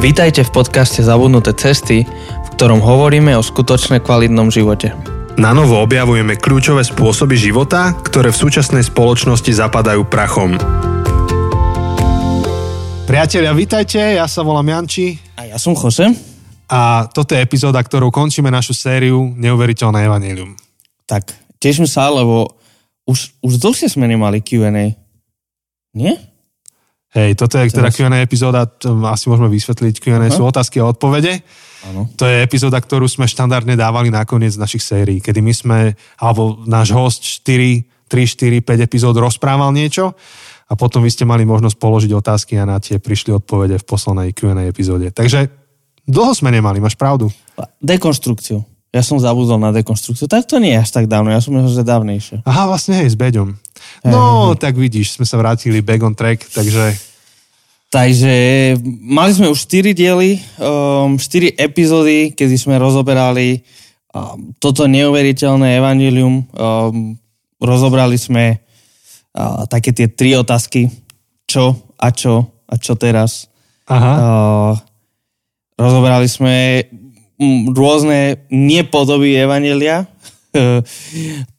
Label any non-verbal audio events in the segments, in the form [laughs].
Vítajte v podcaste Zabudnuté cesty, v ktorom hovoríme o skutočne kvalitnom živote. Na novo objavujeme kľúčové spôsoby života, ktoré v súčasnej spoločnosti zapadajú prachom. Priatelia, vítajte, ja sa volám Janči. A ja som Jose. A toto je epizóda, ktorou končíme našu sériu Neuveriteľné evanelium. Tak, teším sa, lebo už, už dlhšie sme nemali Q&A. Nie? Hej, toto je teda Q&A epizóda, asi môžeme vysvetliť, Q&A sú otázky a odpovede. Ano. To je epizóda, ktorú sme štandardne dávali nakoniec našich sérií, kedy my sme, alebo náš host 4, 3, 4, 5 epizód rozprával niečo a potom vy ste mali možnosť položiť otázky a na tie prišli odpovede v poslednej Q&A epizóde. Takže dlho sme nemali, máš pravdu. Dekonstrukciu. Ja som zabudol na dekonstrukciu. Tak to nie je až tak dávno, ja som že dávnejšie. Aha, vlastne hej, s Beďom. No, tak vidíš, sme sa vrátili back on track, takže... Takže mali sme už 4 diely, um, 4 epizódy, kedy sme rozoberali um, toto neuveriteľné evanilium. Um, rozobrali sme uh, také tie tri otázky. Čo a čo a čo teraz. Aha. Uh, rozobrali sme mm, rôzne nepodoby evanelia, [laughs]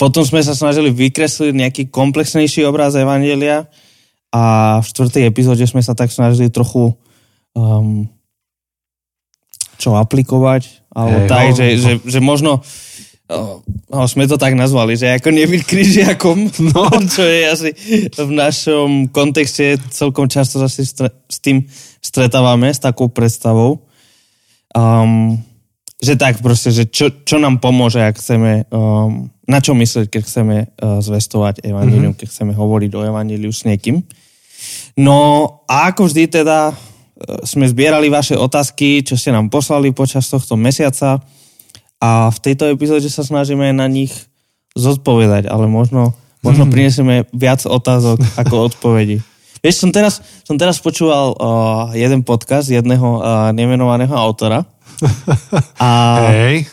Potom sme sa snažili vykresliť nejaký komplexnejší obraz Evangelia a v štvrtej epizóde sme sa tak snažili trochu um, čo aplikovať, alebo hey, tak, no, že. Že, že možno no, sme to tak nazvali, že ako nebyť križiakom, no. [laughs] čo je asi v našom kontexte celkom často asi s tým stretávame, s takou predstavou. Um, že tak proste, že čo, čo nám pomôže, ak chceme, um, na čo myslieť, keď chceme uh, zvestovať evanílium, mm-hmm. keď chceme hovoriť o evaníliu s niekým. No a ako vždy teda uh, sme zbierali vaše otázky, čo ste nám poslali počas tohto mesiaca a v tejto epizóde sa snažíme na nich zodpovedať, ale možno, možno mm-hmm. prinesieme viac otázok ako odpovedí. Vieš, som teraz, som teraz počúval uh, jeden podcast jedného uh, nemenovaného autora, [laughs] a, Hej.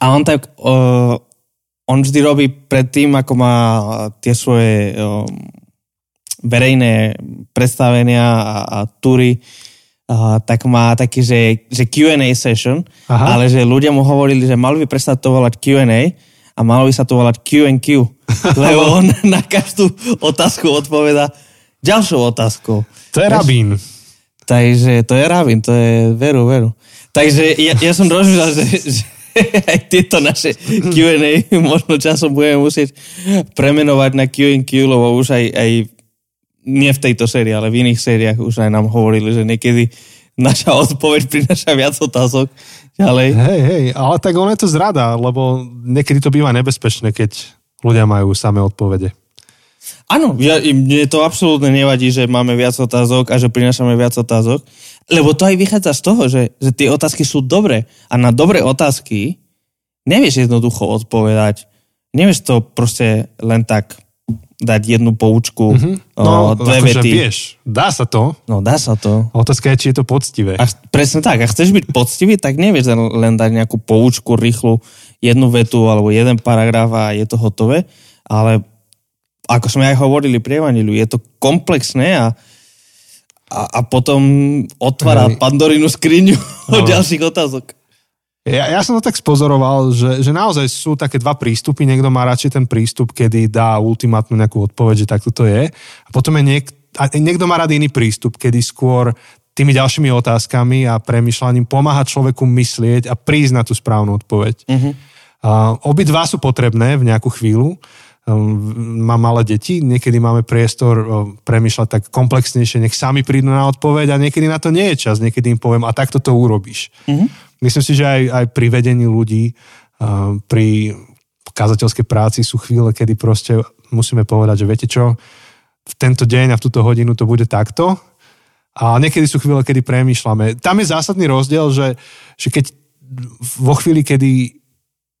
a on tak, uh, on vždy robí predtým, ako má tie svoje um, verejné predstavenia a, a tury, uh, tak má taký, že, že Q&A session, Aha. ale že ľudia mu hovorili, že mali by prestať to volať Q&A a malo by sa to volať Q&Q, [laughs] lebo on na každú otázku odpoveda ďalšou otázkou. To je rabín. Takže to je rabín, to je veru, veru. Takže ja, ja som rozmýšľal, že, že [laughs] aj tieto naše Q&A [laughs] možno časom budeme musieť premenovať na Q&Q, lebo už aj, aj nie v tejto sérii, ale v iných sériách už aj nám hovorili, že niekedy naša odpoveď prináša viac otázok ďalej. Hej, hej, ale tak ono je to zrada, lebo niekedy to býva nebezpečné, keď ľudia majú samé odpovede. Áno, ja, mne to absolútne nevadí, že máme viac otázok a že prinášame viac otázok, lebo to aj vychádza z toho, že, že tie otázky sú dobré a na dobré otázky nevieš jednoducho odpovedať. Nevieš to proste len tak dať jednu poučku, mm-hmm. no, dve akože vety. vieš, dá sa to. No, dá sa to. otázka je, či je to poctivé. A, presne tak, a chceš byť poctivý, tak nevieš len dať nejakú poučku rýchlu, jednu vetu alebo jeden paragraf a je to hotové, ale ako sme aj hovorili pri Evangeliu, je to komplexné a a, a potom otvára Hej. Pandorínu skriňu [laughs] no. ďalších otázok. Ja, ja som to tak spozoroval, že, že naozaj sú také dva prístupy. Niekto má radšej ten prístup, kedy dá ultimátnu nejakú odpoveď, že takto to je. A potom je niek, a niekto má rád iný prístup, kedy skôr tými ďalšími otázkami a premyšľaním pomáha človeku myslieť a prísť na tú správnu odpoveď. Uh-huh. A obidva sú potrebné v nejakú chvíľu. Ehm, mám malé deti, niekedy máme priestor ehm, premýšľať tak komplexnejšie, nech sami prídu na odpoveď a niekedy na to nie je čas, niekedy im poviem a takto to urobíš. Mm-hmm. Myslím si, že aj, aj pri vedení ľudí, pri kazateľskej práci sú chvíle, kedy proste musíme povedať, že viete čo, v tento deň a v túto hodinu to bude takto a niekedy sú chvíle, kedy premýšľame. Tam je zásadný rozdiel, že, že keď vo chvíli, kedy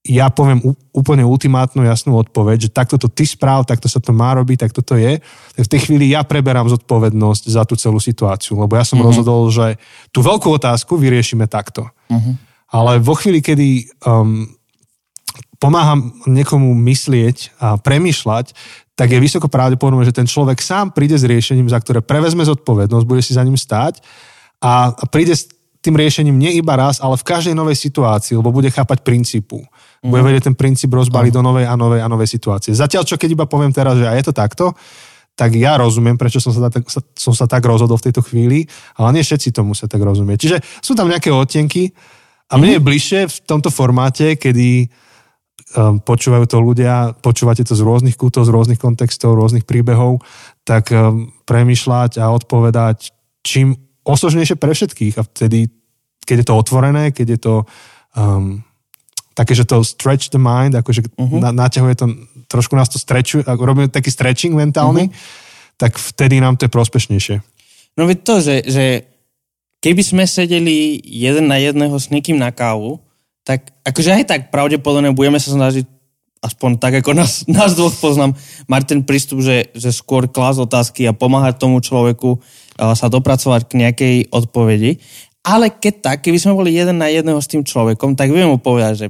ja poviem úplne ultimátnu jasnú odpoveď, že takto to ty správ, takto sa to má robiť, takto to je, tak v tej chvíli ja preberám zodpovednosť za tú celú situáciu, lebo ja som uh-huh. rozhodol, že tú veľkú otázku vyriešime takto. Uh-huh. Ale vo chvíli, kedy um, pomáham niekomu myslieť a premýšľať, tak je vysoko pravdepodobné, že ten človek sám príde s riešením, za ktoré prevezme zodpovednosť, bude si za ním stáť a, a príde tým riešením nie iba raz, ale v každej novej situácii, lebo bude chápať princípu. Mm. Bude vedieť ten princíp rozbaliť mm. do novej a novej a novej situácie. Zatiaľ, čo keď iba poviem teraz, že aj je to takto, tak ja rozumiem, prečo som sa, tak, som sa tak rozhodol v tejto chvíli, ale nie všetci to musia tak rozumieť. Čiže sú tam nejaké odtenky a mne mm. je bližšie v tomto formáte, kedy um, počúvajú to ľudia, počúvate to z rôznych kútov, z rôznych kontextov, rôznych príbehov, tak um, premyšľať a odpovedať čím osožnejšie pre všetkých a vtedy, keď je to otvorené, keď je to um, také, že to stretch the mind, akože uh-huh. na, naťahuje to, trošku nás to stretchuje, robíme taký stretching mentálny, uh-huh. tak vtedy nám to je prospešnejšie. No veď to, že, že keby sme sedeli jeden na jedného s niekým na kávu, tak akože aj tak pravdepodobne budeme sa snažiť aspoň tak, ako nás, [laughs] nás dvoch poznám, mať ten prístup, že, že skôr klás otázky a pomáhať tomu človeku sa dopracovať k nejakej odpovedi. Ale keď tak, keby sme boli jeden na jedného s tým človekom, tak viem mu povedať, že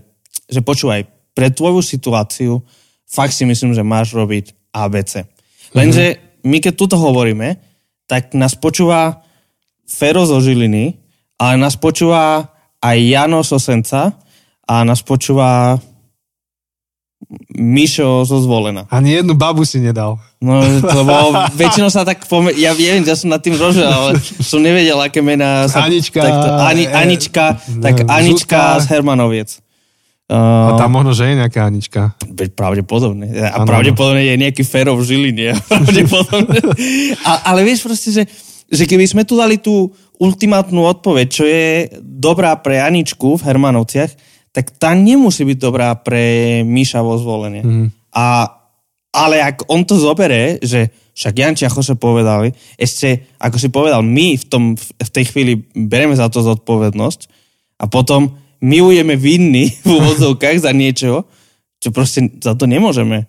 že počúvaj, pre tvoju situáciu fakt si myslím, že máš robiť ABC. Lenže mm-hmm. my keď tuto hovoríme, tak nás počúva Fero zo Žiliny, ale nás počúva aj Jano Sosenca a nás počúva Mišo zo Zvolena. Ani jednu babu si nedal. No, lebo väčšinou sa tak pome... Ja viem, že som nad tým rožil, ale som nevedel, aké mená sa... Anička. Takto, Ani, Anička, tak Anička z Hermanoviec. Uh, a tam možno, že je nejaká Anička. Pravdepodobne. A ano. pravdepodobne je nejaký Fero v Žiline. [laughs] a, ale vieš proste, že, že keby sme tu dali tú ultimátnu odpoveď, čo je dobrá pre Aničku v Hermanovciach, tak tá nemusí byť dobrá pre Míša vo zvolenie. Mm. A, ale ak on to zobere, že však Janči a Jose povedali, ešte, ako si povedal, my v, tom, v tej chvíli bereme za to zodpovednosť a potom my budeme vinní [laughs] v úvodzovkách za niečo, čo proste za to nemôžeme.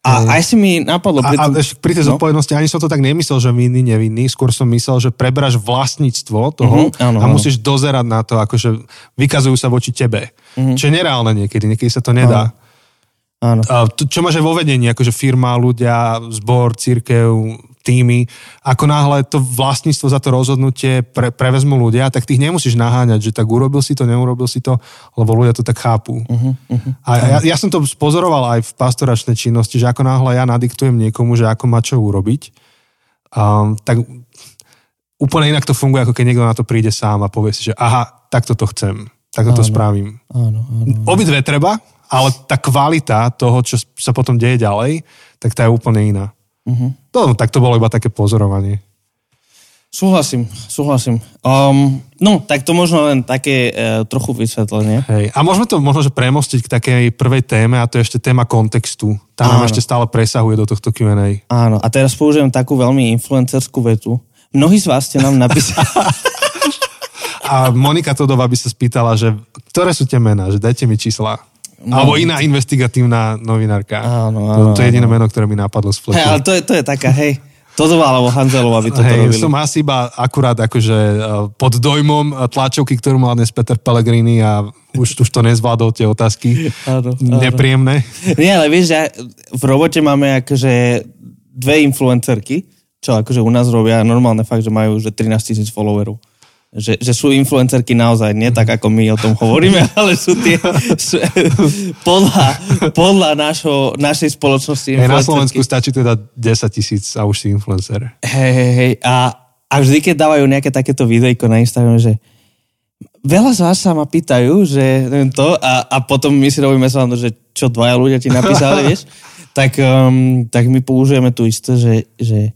A aj si mi napadlo... Pri, a, a pri tej no? zodpovednosti ani som to tak nemyslel, že vinný, nevinný, skôr som myslel, že preberáš vlastníctvo toho uh-huh, áno, a áno. musíš dozerať na to, akože vykazujú sa voči tebe. Uh-huh. Čo je nereálne niekedy, niekedy sa to nedá. Áno. A to, čo máš aj vo vedení, akože firma, ľudia, zbor, církev, týmy, ako náhle to vlastníctvo za to rozhodnutie pre, prevezmú ľudia, tak tých nemusíš naháňať, že tak urobil si to, neurobil si to, lebo ľudia to tak chápu. Uh-huh, uh-huh. A ja, ja som to spozoroval aj v pastoračnej činnosti, že ako náhle ja nadiktujem niekomu, že ako má čo urobiť, um, tak úplne inak to funguje, ako keď niekto na to príde sám a povie si, že aha, takto to chcem, takto to spravím. Áno, áno, áno. Obidve treba, ale tá kvalita toho, čo sa potom deje ďalej, tak tá je úplne iná. Uh-huh. No, tak to bolo iba také pozorovanie. Súhlasím, súhlasím. Um, no, tak to možno len také uh, trochu vysvetlenie. Hej. A môžeme to možno že premostiť k takej prvej téme a to je ešte téma kontextu. Tá nám ešte stále presahuje do tohto Q&A. Áno, a teraz použijem takú veľmi influencerskú vetu. Mnohí z vás ste nám napísali... [laughs] [laughs] a Monika Todová by sa spýtala, že ktoré sú tie mená, že dajte mi čísla. Alebo iná investigatívna novinárka. Áno, áno, to, to je jediné meno, ktoré mi napadlo z Hey, ale to je, to je taká, hej, Todová alebo Hanzelová by to hey, robili. Som asi iba akurát akože e, pod dojmom tlačovky, ktorú mal dnes Peter Pellegrini a už, už to nezvládol tie otázky. Áno, áno. Nepríjemné. Nie, ale vieš, že v robote máme akože dve influencerky, čo akože u nás robia normálne fakt, že majú že 13 tisíc followerov že, že sú influencerky naozaj, nie tak ako my o tom hovoríme, [laughs] ale sú tie sú, podľa, podľa našo, našej spoločnosti hey, Na Slovensku stačí teda 10 tisíc a už si influencer. Hej, hej, hej. A, a vždy, keď dávajú nejaké takéto videjko na Instagram, že veľa z vás sa ma pýtajú, že neviem to, a, a potom my si robíme sa že čo dvaja ľudia ti napísali, [laughs] vieš, tak, um, tak my použijeme tu isté, že, že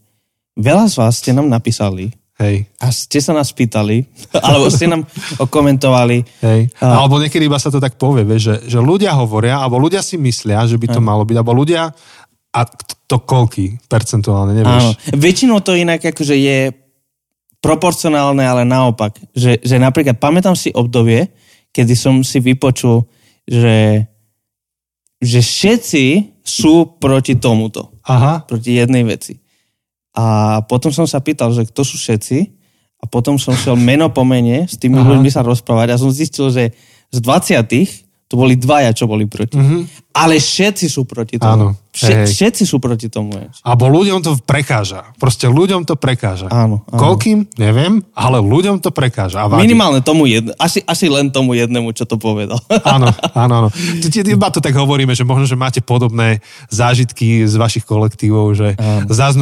veľa z vás ste nám napísali, Hej. A ste sa nás pýtali, [laughs] alebo ste nám okomentovali. Hej. A... Alebo niekedy iba sa to tak povie, že, že ľudia hovoria, alebo ľudia si myslia, že by to Hej. malo byť, alebo ľudia, a to koľky percentuálne, nevieš. Áno. Väčšinou to inak akože je proporcionálne, ale naopak. Že, že napríklad pamätám si obdobie, kedy som si vypočul, že, že všetci sú proti tomuto. Aha. Proti jednej veci. A potom som sa pýtal, že kto sú všetci a potom som šiel meno po mene s tými Aha. ľuďmi sa rozprávať a som zistil, že z 20 to boli dvaja, čo boli proti. Uh-huh. Ale všetci sú proti tomu. Áno, Vše, všetci sú proti tomu. Abo ľuďom to prekáža. Proste ľuďom to prekáža. Áno, áno. Koľkým? Neviem, ale ľuďom to prekáža. A vadí. Minimálne tomu jedne, asi, asi len tomu jednému, čo to povedal. [laughs] Áno, áno, áno. [laughs] Iba to tak hovoríme, že možno, že máte podobné zážitky z vašich kolektívov, že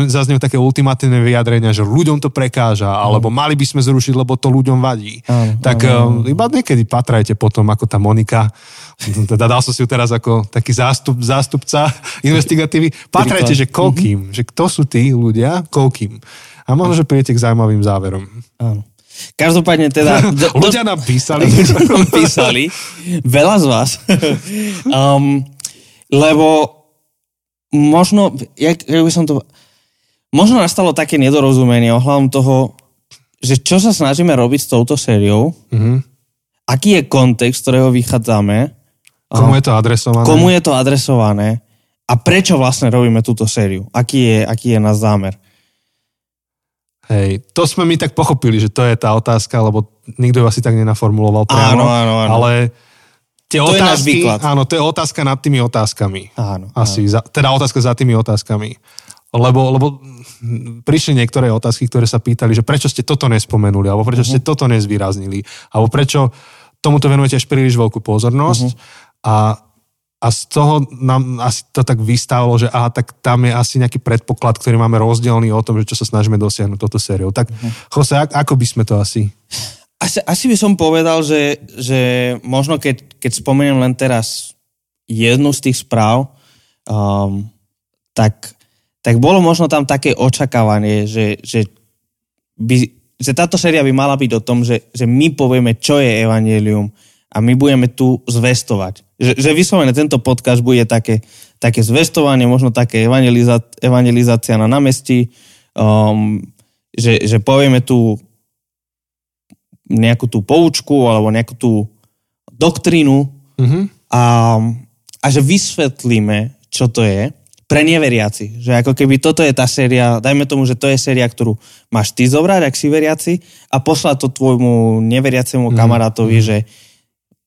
zaznejú také ultimatívne vyjadrenia, že ľuďom to prekáža, alebo mali by sme zrušiť, lebo to ľuďom vadí. Áno, tak um, iba niekedy patrajte potom, ako tá Monika, [laughs] teda dal som si ju teraz ako taký zástup, zástupca [laughs] investigatívy, patrajte, že koľkým, že kto sú tí ľudia, koľkým. A možno, že príjete k zaujímavým záverom. Áno. Každopádne teda... [laughs] do- Ľudia nám písali. nám písali, veľa z vás. um, lebo možno, jak, jak by som to... Možno nastalo také nedorozumenie ohľadom toho, že čo sa snažíme robiť s touto sériou, Mhm. aký je kontext, z ktorého vychádzame, Komu je to adresované? komu je to adresované a prečo vlastne robíme túto sériu. Aký je, aký je náš zámer. Hej, to sme my tak pochopili, že to je tá otázka, lebo nikto ju asi tak nenaformuloval priamo. Áno, áno, áno. Ale tie To je otázky, výklad. áno, to je otázka nad tými otázkami. Áno. Asi, za, teda otázka za tými otázkami. Lebo, lebo prišli niektoré otázky, ktoré sa pýtali, že prečo ste toto nespomenuli, alebo prečo ste toto nezvýraznili, alebo prečo tomuto venujete až príliš veľkú pozornosť. A, a z toho nám asi to tak vystávalo, že aha, tak tam je asi nejaký predpoklad, ktorý máme rozdielný o tom, že čo sa snažíme dosiahnuť toto sériou. Tak, Jose, ak, ako by sme to asi... Asi, asi by som povedal, že, že možno keď, keď spomeniem len teraz jednu z tých správ, um, tak, tak bolo možno tam také očakávanie, že, že, by, že táto séria by mala byť o tom, že, že my povieme, čo je evanelium a my budeme tu zvestovať. Že, že vyslovene tento podcast bude také, také zvestovanie, možno také evangeliza, evangelizácia na námestí, um, že, že povieme tu nejakú tú poučku alebo nejakú tú doktrínu Mhm. a, a že vysvetlíme, čo to je pre neveriaci. Že ako keby toto je tá séria, dajme tomu, že to je séria, ktorú máš ty zobrať, ak si veriaci a poslať to tvojmu neveriacemu kamarátovi, že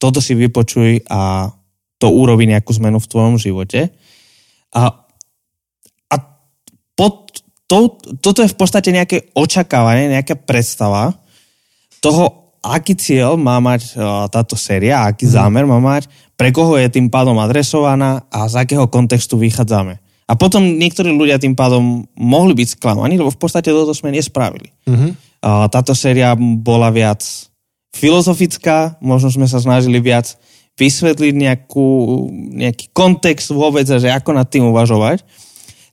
toto si vypočuj a to urobí nejakú zmenu v tvojom živote. A, a pod, to, toto je v podstate nejaké očakávanie, nejaká predstava toho, aký cieľ má mať uh, táto séria, aký zámer má mať, pre koho je tým pádom adresovaná a z akého kontextu vychádzame. A potom niektorí ľudia tým pádom mohli byť sklamaní, lebo v podstate toto sme nespravili. Mhm. Uh, táto séria bola viac filozofická, možno sme sa snažili viac vysvetliť nejakú, nejaký kontext vôbec, že ako nad tým uvažovať.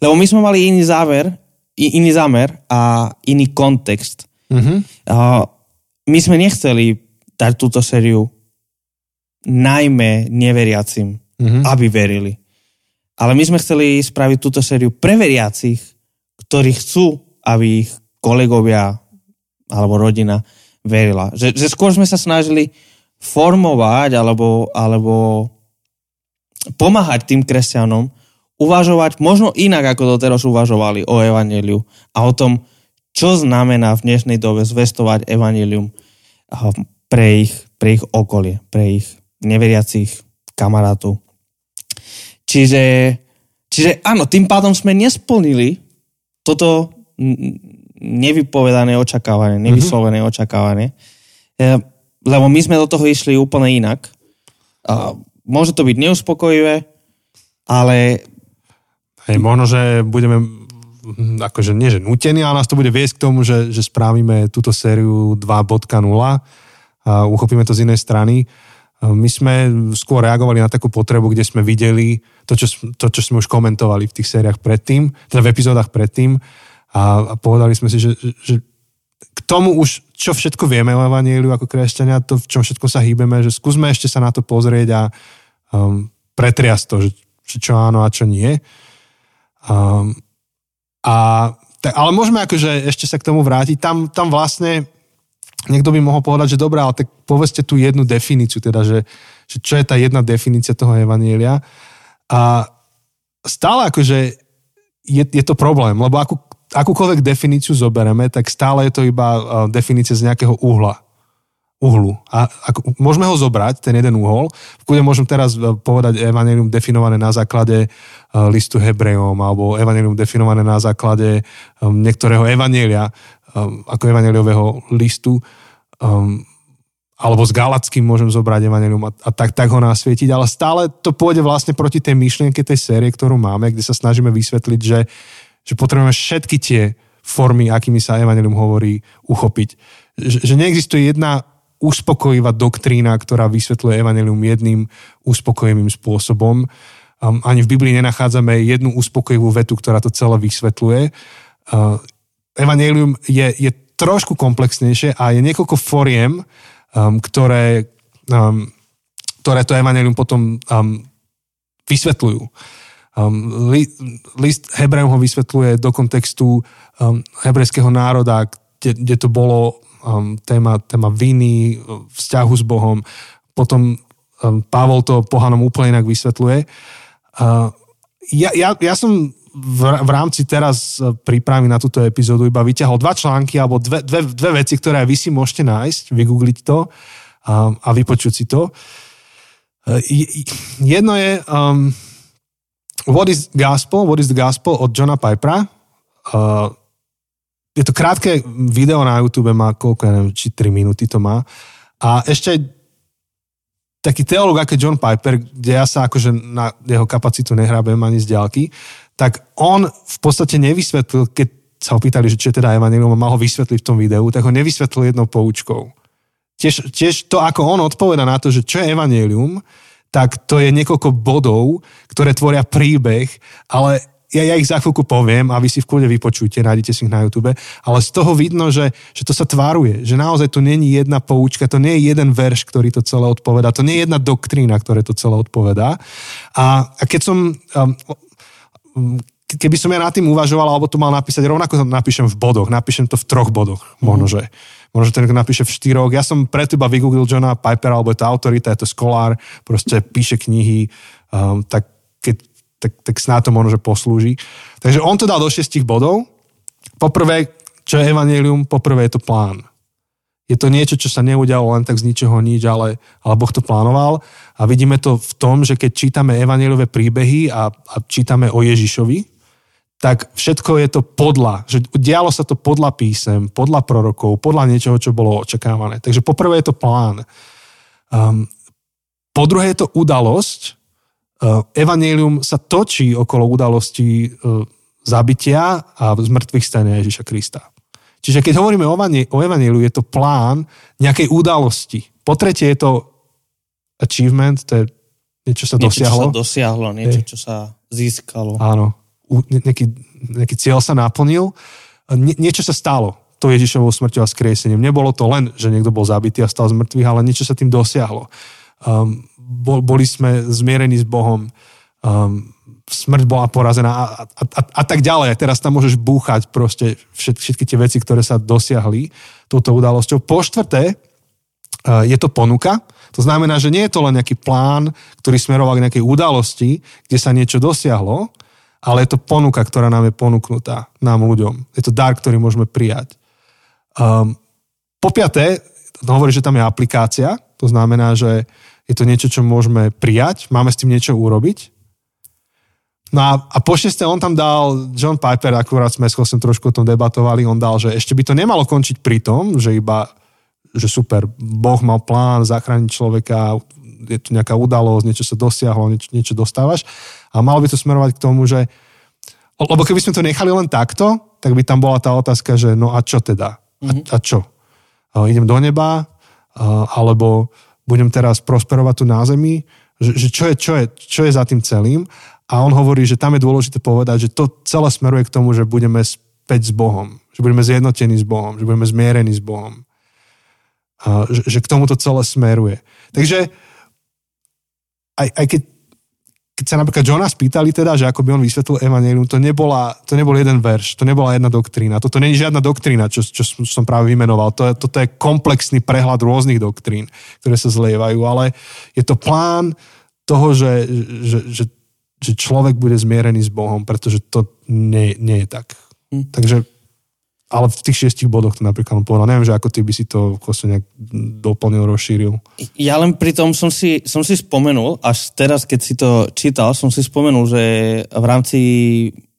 Lebo my sme mali iný záver, iný zámer a iný kontext. Mhm. A my sme nechceli dať túto sériu najmä neveriacim, Mhm. aby verili. Ale my sme chceli spraviť túto sériu pre veriacich, ktorí chcú, aby ich kolegovia alebo rodina verila. Že, že skôr sme sa snažili formovať alebo, alebo pomáhať tým kresťanom uvažovať možno inak, ako doteraz uvažovali o evaneliu a o tom, čo znamená v dnešnej dobe zvestovať evanelium pre ich, pre ich okolie, pre ich neveriacich kamarátov. Čiže, čiže áno, tým pádom sme nesplnili toto nevypovedané očakávanie, nevyslovené očakávanie, E, lebo my sme do toho išli úplne inak. A môže to byť neuspokojivé, ale Hej, možno, že budeme akože nie, že nutení, ale nás to bude viesť k tomu, že, že spravíme túto sériu 2.0 a uchopíme to z inej strany. My sme skôr reagovali na takú potrebu, kde sme videli to, čo, to, čo sme už komentovali v tých sériách predtým, teda v epizódach predtým a, a povedali sme si, že, že k tomu už, čo všetko vieme o Evangeliu ako kresťania, to, v čom všetko sa hýbeme, že skúsme ešte sa na to pozrieť a um, pretriasť to, že, čo áno a čo nie. Um, a, tak, ale môžeme akože ešte sa k tomu vrátiť. Tam, tam vlastne niekto by mohol povedať, že dobrá, ale tak povedzte tú jednu definíciu, teda, že, že čo je tá jedna definícia toho Evanielia. A stále akože je, je to problém, lebo akú, akúkoľvek definíciu zobereme, tak stále je to iba uh, definícia z nejakého uhla. uhlu. A ako, môžeme ho zobrať, ten jeden uhol. V kúde môžem teraz e, povedať evanelium definované na základe uh, listu Hebrejom alebo evanelium definované na základe niektorého evanelia ako evaneliového listu. Alebo s Galackým môžem zobrať evanelium a, a tak, tak ho nasvietiť, ale stále to pôjde vlastne proti tej myšlienke tej série, ktorú máme, kde sa snažíme vysvetliť, že, že potrebujeme všetky tie formy, akými sa evanelium hovorí, uchopiť. Že, že neexistuje jedna uspokojivá doktrína, ktorá vysvetľuje evanelium jedným uspokojivým spôsobom. Um, ani v Biblii nenachádzame jednu uspokojivú vetu, ktorá to celé vysvetľuje. Uh, evanelium je, je trošku komplexnejšie a je niekoľko foriem, um, ktoré, um, ktoré to evanelium potom um, vysvetľujú. Um, li, list Hebrejom ho vysvetľuje do kontextu um, hebrejského národa, kde, kde to bolo um, téma, téma viny, vzťahu s Bohom. Potom um, Pavol to pohanom úplne inak vysvetľuje. Uh, ja, ja, ja som v, v rámci teraz uh, prípravy na túto epizódu iba vyťahol dva články alebo dve, dve, dve veci, ktoré vy si môžete nájsť, vygoogliť to um, a vypočuť si to. Uh, jedno je um, What is Gospel? What is the Gospel od Johna Pipera. Uh, je to krátke video na YouTube, má koľko, neviem, či 3 minúty to má. A ešte taký teológ ako John Piper, kde ja sa akože na jeho kapacitu nehrábem ani z ďalky, tak on v podstate nevysvetlil, keď sa ho pýtali, že čo je teda Evangelium a mal ho vysvetliť v tom videu, tak ho nevysvetlil jednou poučkou. Tiež, tiež to, ako on odpoveda na to, že čo je Evangelium, tak to je niekoľko bodov, ktoré tvoria príbeh, ale ja, ja ich za chvíľku poviem a vy si v kľude vypočujte, nájdete si ich na YouTube, ale z toho vidno, že, že to sa tváruje, že naozaj to není jedna poučka, to nie je jeden verš, ktorý to celé odpovedá, to nie je jedna doktrína, ktoré to celé odpovedá. A, a keď som... Um, keby som ja nad tým uvažoval, alebo to mal napísať, rovnako to napíšem v bodoch, napíšem to v troch bodoch, mm. možno, že možno ten napíše v štyroch. Ja som preto iba vygooglil Johna Pipera, alebo je to autorita, je to skolár, proste píše knihy, um, tak keď tak, tak snáď to možno, že poslúži. Takže on to dal do šestich bodov. Poprvé, čo je evanelium? Poprvé je to plán. Je to niečo, čo sa neudialo len tak z ničoho nič, ale, ale Boh to plánoval. A vidíme to v tom, že keď čítame evaneliové príbehy a, a čítame o Ježišovi, tak všetko je to podľa, že dialo sa to podľa písem, podľa prorokov, podľa niečoho, čo bolo očakávané. Takže poprvé je to plán. Um, po druhé je to udalosť, Eh, Evangelium sa točí okolo udalosti eh, zabitia a zmrtvých stania Ježiša Krista. Čiže keď hovoríme o, Evangeliu, je to plán nejakej udalosti. Po tretie je to achievement, to je niečo sa niečo, dosiahlo. Niečo sa dosiahlo, niečo, čo sa získalo. Áno, nejaký, nejaký cieľ sa naplnil, Nie, niečo sa stalo to Ježišovou smrťou a skriesením. Nebolo to len, že niekto bol zabitý a stal z mŕtvych, ale niečo sa tým dosiahlo. Um, boli sme zmierení s Bohom, um, smrť bola porazená a, a, a, a tak ďalej. Teraz tam môžeš búchať proste všet, všetky tie veci, ktoré sa dosiahli touto udalosťou. Po štvrté, uh, je to ponuka. To znamená, že nie je to len nejaký plán, ktorý smeroval k nejakej udalosti, kde sa niečo dosiahlo, ale je to ponuka, ktorá nám je ponúknutá, nám ľuďom. Je to dar, ktorý môžeme prijať. Um, po piaté, hovorí, že tam je aplikácia, to znamená, že je to niečo, čo môžeme prijať, máme s tým niečo urobiť. No a, a po šeste on tam dal, John Piper, akurát sme s trošku o tom debatovali, on dal, že ešte by to nemalo končiť pri tom, že iba, že super, Boh mal plán zachrániť človeka, je tu nejaká udalosť, niečo sa dosiahlo, niečo, niečo dostávaš a malo by to smerovať k tomu, že lebo keby sme to nechali len takto, tak by tam bola tá otázka, že no a čo teda? A, mhm. a čo? A idem do neba? A, alebo budem teraz prosperovať tu na zemi, že, že čo, je, čo, je, čo je za tým celým. A on hovorí, že tam je dôležité povedať, že to celé smeruje k tomu, že budeme späť s Bohom, že budeme zjednotení s Bohom, že budeme zmierení s Bohom. A že, že k tomu to celé smeruje. Takže aj, aj keď keď sa napríklad Johna spýtali teda, že ako by on vysvetlil Evangelium, to, nebola, to nebol jeden verš, to nebola jedna doktrína. Toto není žiadna doktrína, čo, čo som práve vymenoval. To je, toto je komplexný prehľad rôznych doktrín, ktoré sa zlievajú, ale je to plán toho, že, že, že, že človek bude zmierený s Bohom, pretože to nie, nie je tak. Hm. Takže ale v tých šiestich bodoch to napríklad on povedal. Neviem, že ako ty by si to vlastne nejak doplnil, rozšíril. Ja len pri tom som si, som si spomenul, až teraz, keď si to čítal, som si spomenul, že v rámci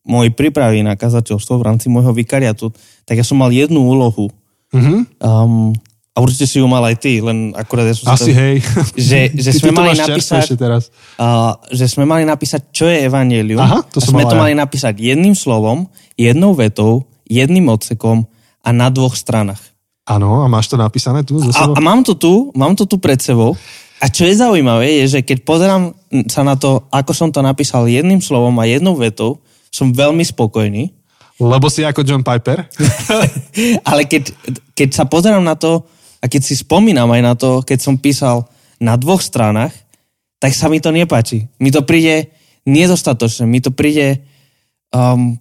mojej prípravy na kazateľstvo, v rámci môjho vikariatu, tak ja som mal jednu úlohu. Mhm. Um, a určite si ju mal aj ty, len akurát ja som Asi to, hej. Že, [laughs] že Ty- sme ty mali napísať, teraz. uh, že sme mali napísať, čo je evanelium. Aha, to a sme to aj mali napísať jedným slovom, jednou vetou, jedným odsekom a na dvoch stranách. Áno, a máš to napísané tu? A, a mám to tu, mám to tu pred sebou. A čo je zaujímavé, je, že keď pozerám sa na to, ako som to napísal jedným slovom a jednou vetou, som veľmi spokojný. Lebo si ako John Piper? [laughs] Ale keď, keď sa pozerám na to a keď si spomínam aj na to, keď som písal na dvoch stranách, tak sa mi to nepáči. Mi to príde nedostatočné. Mi to príde, um,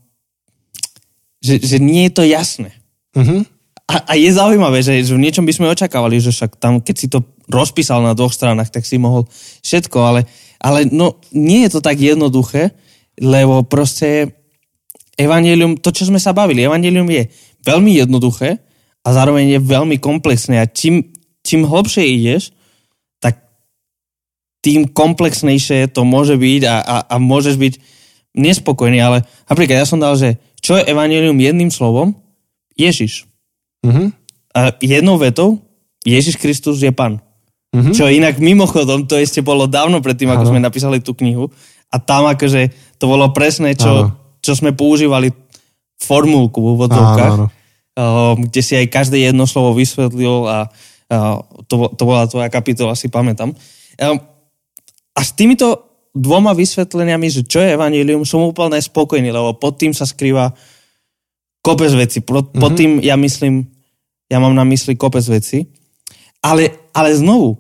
že, že nie je to jasné. Mhm. A, a je zaujímavé, že, že v niečom by sme očakávali, že však tam, keď si to rozpísal na dvoch stranách, tak si mohol všetko, ale, ale no, nie je to tak jednoduché, lebo proste evanelium, to, čo sme sa bavili, evanelium je veľmi jednoduché a zároveň je veľmi komplexné a čím, čím hlbšie ideš, tak tým komplexnejšie to môže byť a, a, a môžeš byť nespokojný, ale napríklad ja som dal, že čo je evanelium jedným slovom? Ježiš. Mhm. A jednou vetou, Ježiš Kristus je pán. Mhm. Čo inak mimochodom, to ešte bolo dávno predtým, ako Áno. sme napísali tú knihu. A tam akože to bolo presné, čo, čo sme používali formulku v úvodzovkách, um, kde si aj každé jedno slovo vysvetlil a uh, to, to bola tvoja kapitola, si pamätám. Um, a s týmito dvoma vysvetleniami, že čo je evanílium, som úplne spokojný, lebo pod tým sa skrýva kopec veci. Pod, Mhm. pod tým ja myslím, ja mám na mysli kopec veci. Ale, ale znovu,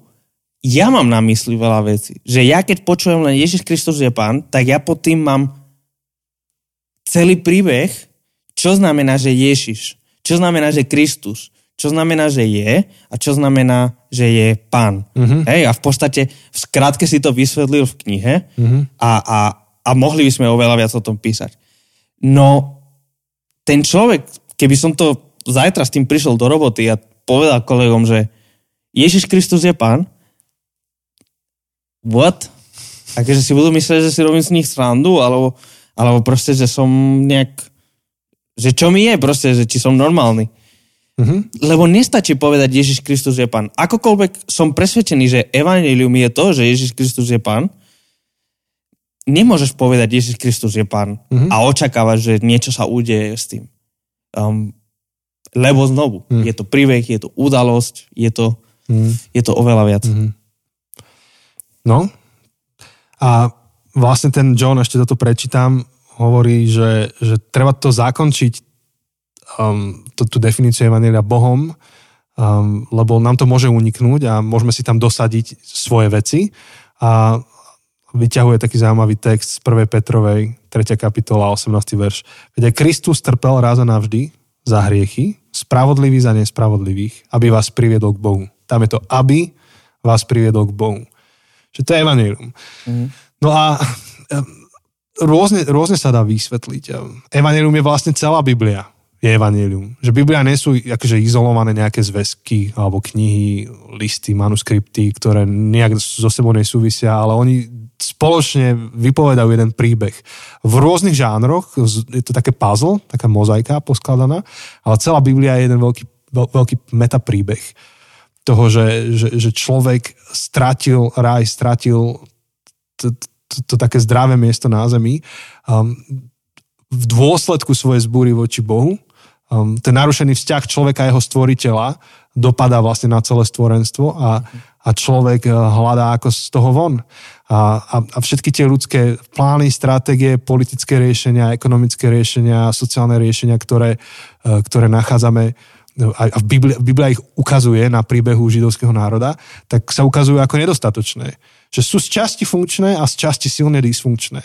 ja mám na mysli veľa vecí. Že ja keď počujem len Ježiš Kristus je pán, tak ja pod tým mám celý príbeh, čo znamená, že Ježiš, čo znamená, že Kristus, čo znamená, že je a čo znamená, že je pán. Mhm. Hej, a v podstate v skratke si to vysvetlil v knihe Mhm. a, a, a mohli by sme oveľa viac o tom písať. No, ten človek, keby som to zajtra s tým prišiel do roboty a povedal kolegom, že Ježiš Kristus je pán, what? Akože si budú myslieť, že si robím z nich srandu, alebo, alebo proste, že som nejak, že čo mi je proste, že či som normálny. Mhm. Lebo nestačí povedať Ježiš Kristus je pán. Akokoľvek som presvedčený, že evanelium je to, že Ježiš Kristus je pán, nemôžeš povedať Ježiš Kristus je pán Mhm. a očakávať, že niečo sa udeje s tým. Um, lebo znovu, Mhm. je to príbeh, je to udalosť, je to, Mhm. je to oveľa viac. Mhm. No. A vlastne ten John, ešte toto prečítam, hovorí, že, že treba to zakončiť um, tú, tú definíciu Evangelia Bohom, um, lebo nám to môže uniknúť a môžeme si tam dosadiť svoje veci. A vyťahuje taký zaujímavý text z 1. Petrovej, 3. kapitola, 18. verš. Veď aj Kristus trpel raz a navždy za hriechy, spravodlivý za nespravodlivých, aby vás priviedol k Bohu. Tam je to, aby vás priviedol k Bohu. Že to je evanelium. Mhm. No a rôzne, rôzne sa dá vysvetliť. Evanelium je vlastne celá Biblia. Je evanelium. Že Biblia nie sú akože izolované nejaké zväzky alebo knihy, listy, manuskripty, ktoré nejak so sebou nesúvisia, ale oni spoločne vypovedajú jeden príbeh. V rôznych žánroch, je to také puzzle, taká mozaika poskladaná, ale celá Biblia je jeden veľký, veľ, veľký metapríbeh toho, že, že, že človek stratil raj, stratil to, to, to také zdravé miesto na zemi um, v dôsledku svojej zbúry voči Bohu. Um, ten narušený vzťah človeka a jeho stvoriteľa dopadá vlastne na celé stvorenstvo a, a človek uh, hľadá ako z toho von. A, a, a všetky tie ľudské plány, stratégie, politické riešenia, ekonomické riešenia, sociálne riešenia, ktoré, uh, ktoré nachádzame a a v Biblia, Biblia ich ukazuje na príbehu židovského národa, tak sa ukazujú ako nedostatočné. Že sú z časti funkčné a z časti silne dysfunkčné.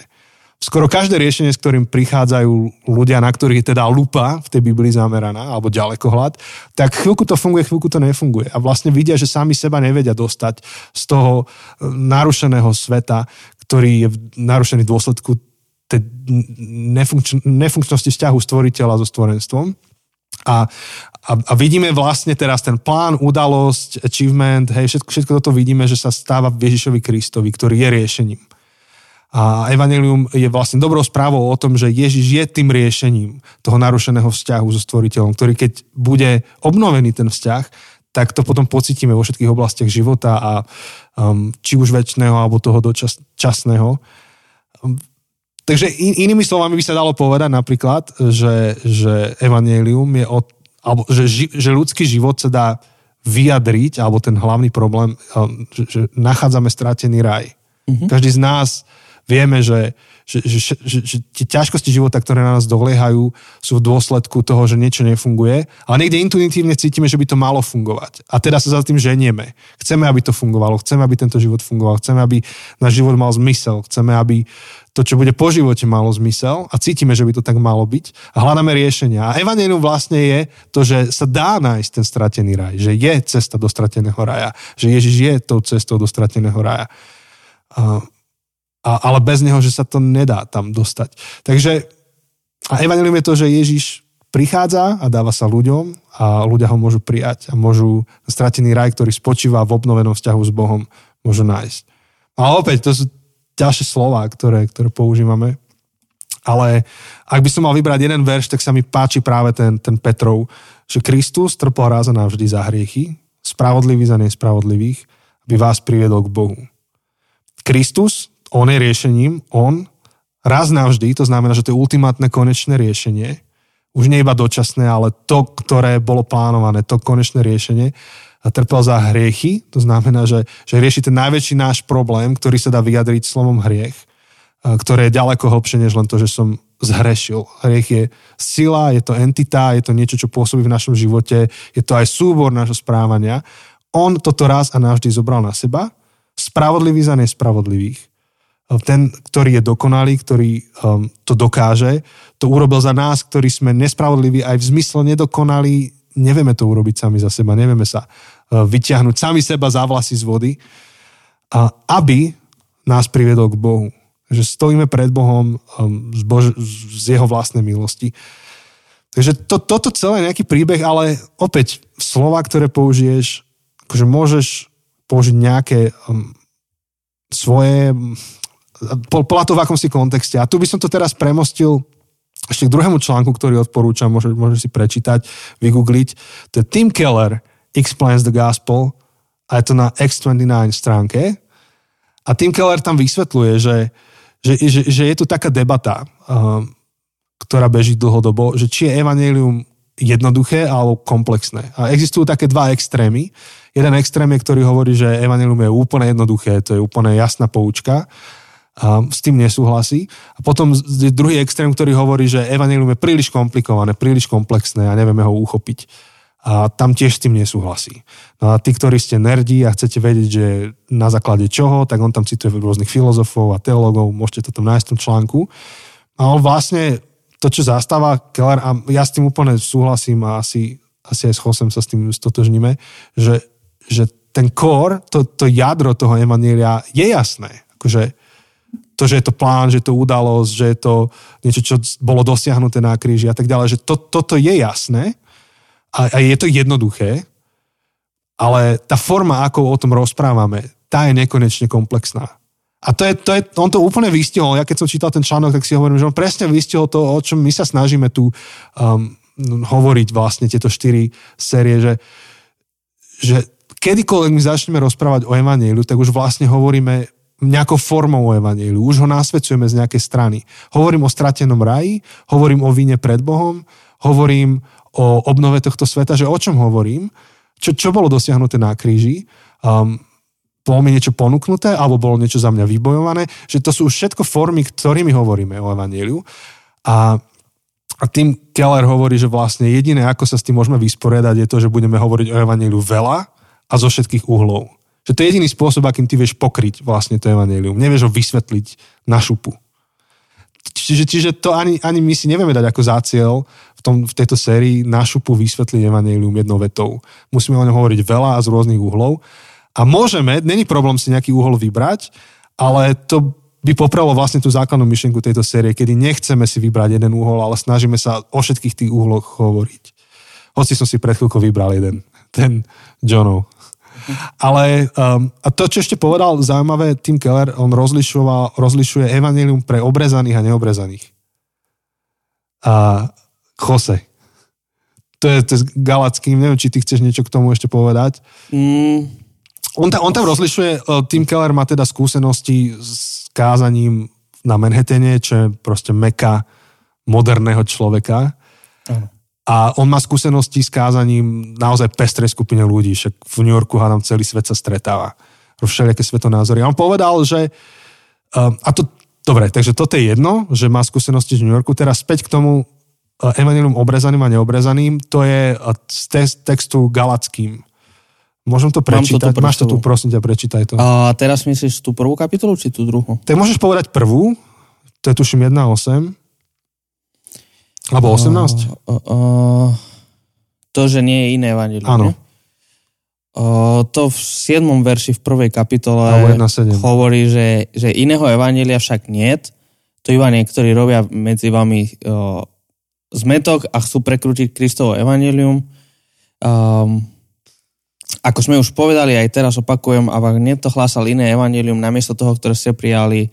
Skoro každé riešenie, s ktorým prichádzajú ľudia, na ktorých je teda lupa v tej Biblii zameraná, alebo ďalekohľad, tak chvíľku to funguje, chvíľku to nefunguje. A vlastne vidia, že sami seba nevedia dostať z toho e, narušeného sveta, ktorý je narušený v dôsledku tej nefunkč- nefunkčnosti vzťahu stvoriteľa so stvorenstvom. A, a, a vidíme vlastne teraz ten plán, udalosť, achievement, hej, všetko, všetko toto vidíme, že sa stáva Ježišovi Kristovi, ktorý je riešením. A Evangelium je vlastne dobrou správou o tom, že Ježiš je tým riešením toho narušeného vzťahu so stvoriteľom, ktorý keď bude obnovený ten vzťah, tak to potom pocítime vo všetkých oblastiach života a um, či už väčšného alebo toho dočasného. Um, takže in, inými slovami by sa dalo povedať napríklad, že, že Evangelium je od, alebo že, ži, že ľudský život sa dá vyjadriť, alebo ten hlavný problém, um, že, že nachádzame stratený raj. Mm-hmm. Každý z nás vieme, že, že, že, že, že tie ťažkosti života, ktoré na nás doliehajú, sú v dôsledku toho, že niečo nefunguje, ale niekde intuitívne cítime, že by to malo fungovať. A teda sa za tým ženieme. Chceme, aby to fungovalo, chceme, aby tento život fungoval, chceme, aby náš život mal zmysel, chceme, aby to, čo bude po živote, malo zmysel. A cítime, že by to tak malo byť. A hľadáme riešenia. A evanelium vlastne je to, že sa dá nájsť ten stratený raj, že je cesta do strateného raja, že Ježiš je tou cestou do strateného raja a, ale bez neho, že sa to nedá tam dostať. Takže a evanilium je to, že Ježiš prichádza a dáva sa ľuďom a ľudia ho môžu prijať a môžu stratený raj, ktorý spočíva v obnovenom vzťahu s Bohom, môžu nájsť. A opäť, to sú ďalšie slova, ktoré, ktoré používame. Ale ak by som mal vybrať jeden verš, tak sa mi páči práve ten, ten Petrov, že Kristus trpol raz a navždy za hriechy, spravodlivý za nespravodlivých, aby vás priviedol k Bohu. Kristus on je riešením, on raz navždy, to znamená, že to je ultimátne konečné riešenie, už nie iba dočasné, ale to, ktoré bolo plánované, to konečné riešenie, a trpel za hriechy, to znamená, že, že rieši ten najväčší náš problém, ktorý sa dá vyjadriť slovom hriech, ktoré je ďaleko hlbšie, než len to, že som zhrešil. Hriech je sila, je to entita, je to niečo, čo pôsobí v našom živote, je to aj súbor nášho správania. On toto raz a navždy zobral na seba, spravodlivý za nespravodlivých ten, ktorý je dokonalý, ktorý um, to dokáže, to urobil za nás, ktorí sme nespravodliví aj v zmysle nedokonalí, nevieme to urobiť sami za seba, nevieme sa uh, vyťahnuť sami seba za vlasy z vody, a aby nás priviedol k Bohu. Že stojíme pred Bohom um, z, Bož- z jeho vlastnej milosti. Takže to, toto celé nejaký príbeh, ale opäť slova, ktoré použiješ, akože môžeš použiť nejaké um, svoje podľa toho v akom si kontexte. A tu by som to teraz premostil ešte k druhému článku, ktorý odporúčam, môže, môže si prečítať, vygoogliť. To je Tim Keller, Explains the Gospel a je to na X29 stránke. A Tim Keller tam vysvetľuje, že, že, že, že je tu taká debata, uh, ktorá beží dlhodobo, že či je evanelium jednoduché alebo komplexné. A existujú také dva extrémy. Jeden extrém je, ktorý hovorí, že evanelium je úplne jednoduché, to je úplne jasná poučka a s tým nesúhlasí. A potom je druhý extrém, ktorý hovorí, že evanelium je príliš komplikované, príliš komplexné a nevieme ho uchopiť. A tam tiež s tým nesúhlasí. No a tí, ktorí ste nerdi a chcete vedieť, že na základe čoho, tak on tam cituje rôznych filozofov a teológov, môžete to tam nájsť v tom článku. A on vlastne to, čo zastáva Keller, a ja s tým úplne súhlasím a asi, asi aj s Chosem sa s tým stotožníme, že, že ten core, to, to jadro toho evanielia je jasné. Akože to, že je to plán, že je to udalosť, že je to niečo, čo bolo dosiahnuté na kríži a tak ďalej, že to, toto je jasné a, a je to jednoduché, ale tá forma, ako o tom rozprávame, tá je nekonečne komplexná. A to je, to je, on to úplne vystihol. Ja keď som čítal ten článok, tak si hovorím, že on presne vystihol to, o čom my sa snažíme tu um, hovoriť vlastne tieto štyri série, že, že kedykoľvek my začneme rozprávať o Evangeliu, tak už vlastne hovoríme nejakou formou o evaníliu. Už ho násvedcujeme z nejakej strany. Hovorím o stratenom raji, hovorím o víne pred Bohom, hovorím o obnove tohto sveta, že o čom hovorím, čo, čo bolo dosiahnuté na kríži, um, bolo mi niečo ponúknuté, alebo bolo niečo za mňa vybojované, že to sú všetko formy, ktorými hovoríme o evaníliu. A, a tým Keller hovorí, že vlastne jediné, ako sa s tým môžeme vysporiadať, je to, že budeme hovoriť o evaníliu veľa a zo všetkých uhlov. Že to je jediný spôsob, akým ty vieš pokryť vlastne to evanelium. Nevieš ho vysvetliť na šupu. Čiže, čiže to ani, ani my si nevieme dať ako záciel v, tom, v tejto sérii na šupu vysvetliť evanelium jednou vetou. Musíme o ňom hovoriť veľa a z rôznych uhlov. A môžeme, není problém si nejaký uhol vybrať, ale to by popralo vlastne tú základnú myšlienku tejto série, kedy nechceme si vybrať jeden uhol, ale snažíme sa o všetkých tých uhloch hovoriť. Hoci som si pred chvíľkou vybral jeden, ten Johnov. Ale um, a to, čo ešte povedal zaujímavé, Tim Keller, on rozlišoval, rozlišuje evanelium pre obrezaných a neobrezaných. A Jose. To je, to je galackým, neviem, či ty chceš niečo k tomu ešte povedať. Mm, On, ta, on tam rozlišuje, uh, Tim Keller má teda skúsenosti s kázaním na Manhattane, čo je proste meka moderného človeka. Áno. A on má skúsenosti s kázaním naozaj pestrej skupine ľudí, však v New Yorku hádam celý svet sa stretáva. Všelijaké svetonázory. A on povedal, že um, a to, dobre, takže toto je jedno, že má skúsenosti z New Yorku. Teraz späť k tomu uh, evanilium obrezaným a neobrezaným, to je uh, z te- textu galackým. Môžem to to prečítať? pred Máš to tu, prosím ťa, prečítaj to. a teraz myslíš tú prvú kapitolu, či tú druhú? Tak môžeš povedať prvú, to je tuším 1.8, alebo 18. Uh, uh, to, že nie je iné evanilium. Áno. Uh, to v 7. verši v prvej kapitole Alebo 1.7. hovorí, že, že iného evanília však niet. To iba niektorí robia medzi vami uh, zmetok a chcú prekrútiť Kristovo evanílium. Um, ako sme už povedali, aj teraz opakujem, a ak niekto hlásal iné evanílium namiesto toho, ktoré ste prijali,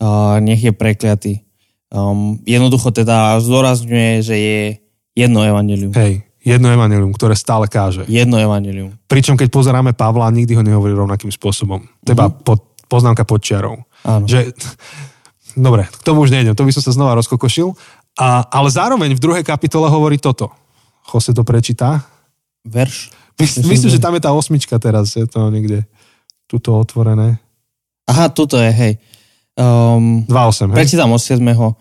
uh, nech je prekliatý. Um, jednoducho teda zdôrazňuje, že je jedno evanílium. Hej, jedno evanilium, ktoré stále káže. Jedno evanílium. Pričom keď pozeráme Pavla, nikdy ho nehovorí rovnakým spôsobom. Teba mm-hmm. pod, poznámka pod čiarou. Áno. Že, dobre, k tomu už nejdem, to by som sa znova rozkokošil. A, ale zároveň v druhej kapitole hovorí toto. Jose to prečíta. Verš. Mys, myslím, že tam je tá osmička teraz, je to niekde tuto otvorené. Aha, tuto je, hej. Um, 2.8, hej? Prečítam od 7. Uh,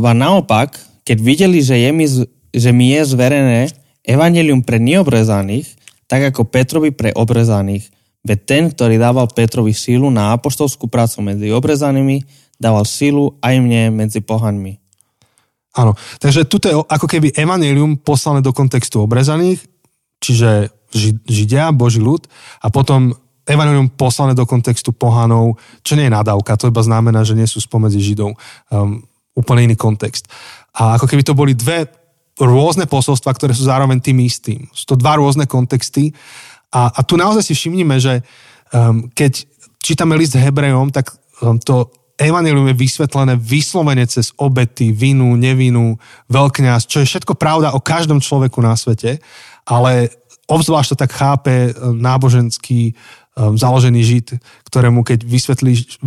a naopak, keď videli, že, je mi, z- že mi je zverené evanelium pre neobrezaných, tak ako Petrovi pre obrezaných. Veď ten, ktorý dával Petrovi sílu na apoštolskú prácu medzi obrezanými, dával sílu aj mne medzi pohanmi. Áno, takže tuto je ako keby evanelium poslané do kontextu obrezaných, čiže Ži- Židia, Boží ľud, a potom evanelium poslané do kontextu pohanov, čo nie je nadávka, to iba znamená, že nie sú spomedzi Židov. Um, úplne iný kontext. A ako keby to boli dve rôzne posolstva, ktoré sú zároveň tým istým. Sú to dva rôzne kontexty a, a tu naozaj si všimnime, že um, keď čítame list Hebrejom, tak um, to evanelium je vysvetlené vyslovene cez obety, vinu, nevinu, veľkňaz, čo je všetko pravda o každom človeku na svete, ale obzvlášť to tak chápe um, náboženský založený žid, ktorému keď vysvetlí,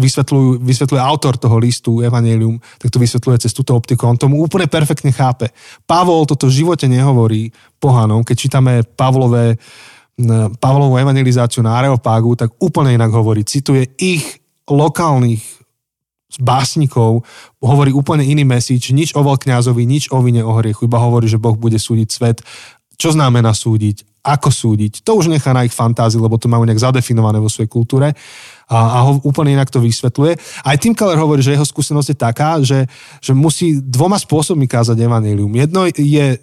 vysvetľuje autor toho listu Evangelium, tak to vysvetľuje cez túto optiku. On tomu úplne perfektne chápe. Pavol toto v živote nehovorí pohanom. Keď čítame Pavlové, Pavlovú evangelizáciu na Areopágu, tak úplne inak hovorí. Cituje ich lokálnych básnikov, hovorí úplne iný message, nič o veľkňazovi, nič o vine, o hriechu, iba hovorí, že Boh bude súdiť svet. Čo znamená súdiť? Ako súdiť? To už nechá na ich fantázii, lebo to majú nejak zadefinované vo svojej kultúre a, a ho úplne inak to vysvetľuje. Aj Tim Keller hovorí, že jeho skúsenosť je taká, že, že musí dvoma spôsobmi kázať evanelium. Jedno je e,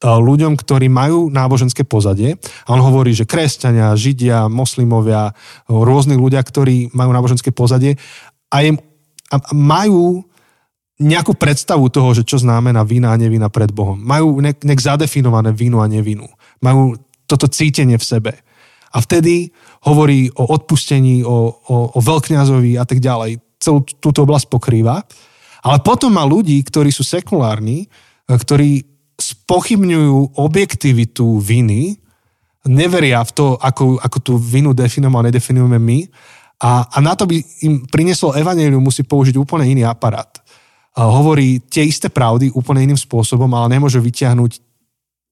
ľuďom, ktorí majú náboženské pozadie. A on hovorí, že kresťania, židia, moslimovia, rôzni ľudia, ktorí majú náboženské pozadie a, im, a majú nejakú predstavu toho, že čo znamená vina a nevina pred Bohom. Majú nejak, nejak zadefinované vinu a nevinu. Majú toto cítenie v sebe. A vtedy hovorí o odpustení, o, o, o veľkňazovi a tak ďalej. Celú túto oblasť pokrýva. Ale potom má ľudí, ktorí sú sekulárni, ktorí spochybňujú objektivitu viny, neveria v to, ako, ako tú vinu definujeme a nedefinujeme my. A, a na to by im priniesol evanelium, musí použiť úplne iný aparát. A hovorí tie isté pravdy úplne iným spôsobom, ale nemôže vyťahnuť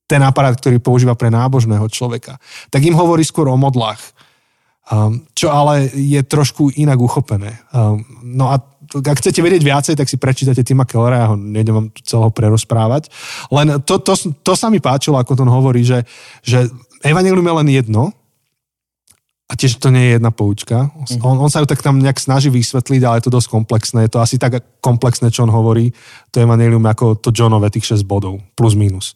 ten aparát, ktorý používa pre nábožného človeka. Tak im hovorí skôr o modlách. Um, čo ale je trošku inak uchopené. Um, no a ak chcete vedieť viacej, tak si prečítate Tima Kellera, ja ho nejdem vám tu celého prerozprávať. Len to, to, to sa mi páčilo, ako on hovorí, že, že evanelium je len jedno, a tiež to nie je jedna poučka. On, on sa ju tak tam nejak snaží vysvetliť, ale je to dosť komplexné. Je to asi tak komplexné, čo on hovorí. To evanelium ako to Johnové tých 6 bodov, plus minus.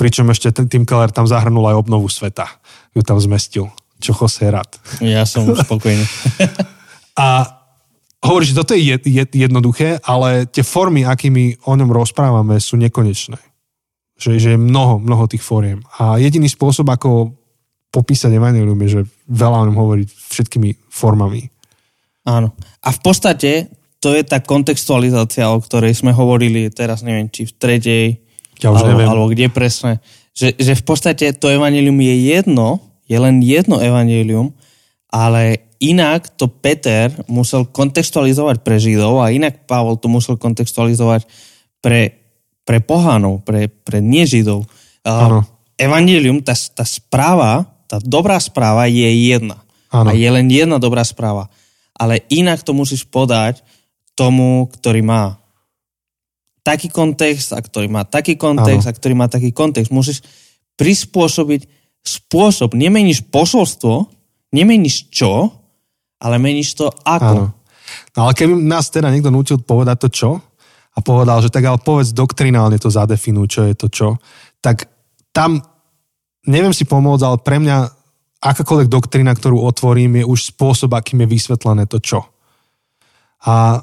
Pričom ešte ten Tim Keller tam zahrnul aj obnovu sveta. Ju tam zmestil. Čo Jose rád. Ja som spokojný. [laughs] A hovorí, že toto je jed, jed, jednoduché, ale tie formy, akými o ňom rozprávame, sú nekonečné. Že, že je mnoho, mnoho tých fóriem. A jediný spôsob, ako popísať evanelium je, že veľa o ňom hovoriť všetkými formami. Áno. A v podstate to je tá kontextualizácia, o ktorej sme hovorili teraz, neviem, či v tretej, ja už alebo, neviem. alebo kde presne. Že, že v podstate to evanelium je jedno, je len jedno evanelium, ale inak to Peter musel kontextualizovať pre Židov a inak Pavol to musel kontextualizovať pre, pre pohánov, pre, pre nežidov. Áno. Evangelium, tá, tá správa, tá dobrá správa je jedna. Áno. A je len jedna dobrá správa. Ale inak to musíš podať tomu, ktorý má taký kontext a ktorý má taký kontext Áno. a ktorý má taký kontext. Musíš prispôsobiť spôsob. Nemeníš posolstvo, nemeníš čo, ale meníš to ako. Áno. No ale keby nás teda niekto nutil povedať to čo a povedal, že tak ale povedz doktrinálne to zadefinuj, čo je to čo, tak tam neviem si pomôcť, ale pre mňa akákoľvek doktrina, ktorú otvorím, je už spôsob, akým je vysvetlené to čo. A,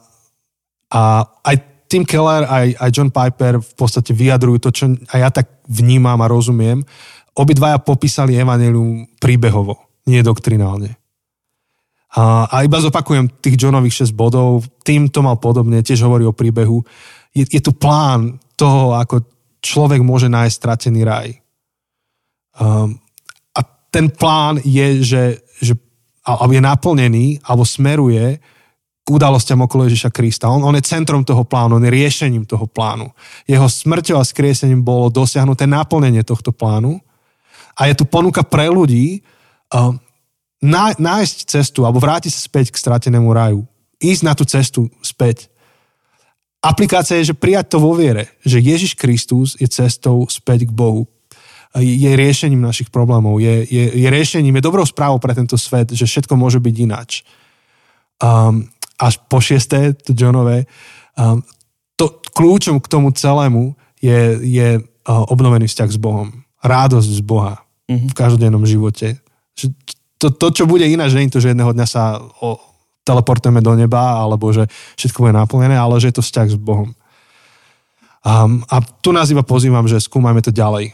a aj Tim Keller, aj, aj John Piper v podstate vyjadrujú to, čo aj ja tak vnímam a rozumiem. Obidvaja popísali evanelium príbehovo, nie doktrinálne. A, a iba zopakujem tých Johnových 6 bodov. Tým to mal podobne, tiež hovorí o príbehu. Je, je tu plán toho, ako človek môže nájsť stratený raj. Um, a ten plán je, že, že alebo je naplnený, alebo smeruje k udalostiam okolo Ježiša Krista. On, on je centrom toho plánu, on je riešením toho plánu. Jeho smrťou a skriesením bolo dosiahnuté naplnenie tohto plánu. A je tu ponuka pre ľudí um, ná, nájsť cestu alebo vrátiť sa späť k stratenému raju. Ísť na tú cestu späť. Aplikácia je, že prijať to vo viere, že Ježiš Kristus je cestou späť k Bohu. Je riešením našich problémov, je, je, je riešením, je dobrou správou pre tento svet, že všetko môže byť ináč. Um, až po šiesté, to Johnové, um, to, kľúčom k tomu celému je, je uh, obnovený vzťah s Bohom. Rádosť z Boha mm-hmm. v každodennom živote. To, to, čo bude ináč, nie je to, že jedného dňa sa o, teleportujeme do neba, alebo že všetko bude naplnené, ale že je to vzťah s Bohom. Um, a tu nás iba pozývam, že skúmajme to ďalej.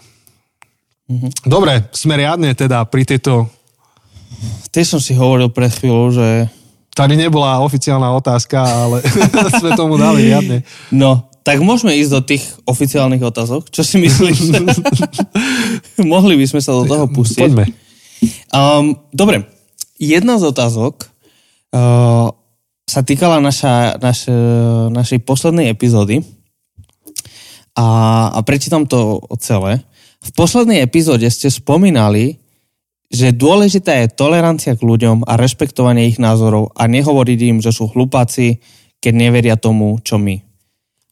Mm-hmm. Dobre, sme riadne teda pri tejto... Tiež som si hovoril pred chvíľou, že... Tady nebola oficiálna otázka, ale [laughs] sme tomu dali riadne. No, tak môžeme ísť do tých oficiálnych otázok. Čo si myslíš? [laughs] Mohli by sme sa do toho pustiť. Poďme. Um, dobre, jedna z otázok uh, sa týkala naša, naš, našej poslednej epizódy a, a prečítam to celé. V poslednej epizóde ste spomínali, že dôležitá je tolerancia k ľuďom a rešpektovanie ich názorov a nehovoriť im, že sú hlupáci, keď neveria tomu, čo my.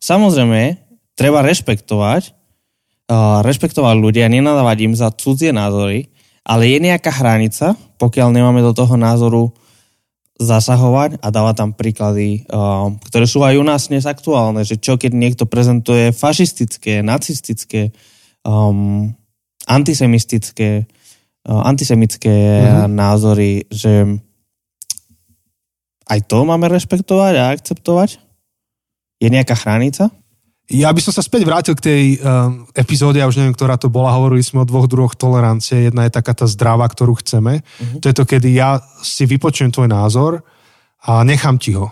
Samozrejme, treba rešpektovať, uh, rešpektovať ľudia, nenadávať im za cudzie názory, ale je nejaká hranica, pokiaľ nemáme do toho názoru zasahovať a dávať tam príklady, ktoré sú aj u nás dnes aktuálne, že čo keď niekto prezentuje fašistické, nacistické, um, antisemistické, antisemické mm-hmm. názory, že aj to máme rešpektovať a akceptovať? Je nejaká hranica? Ja by som sa späť vrátil k tej um, epizóde, ja už neviem, ktorá to bola, hovorili sme o dvoch druhoch tolerancie. Jedna je taká tá zdravá, ktorú chceme. Uh-huh. To je to, kedy ja si vypočujem tvoj názor a nechám ti ho.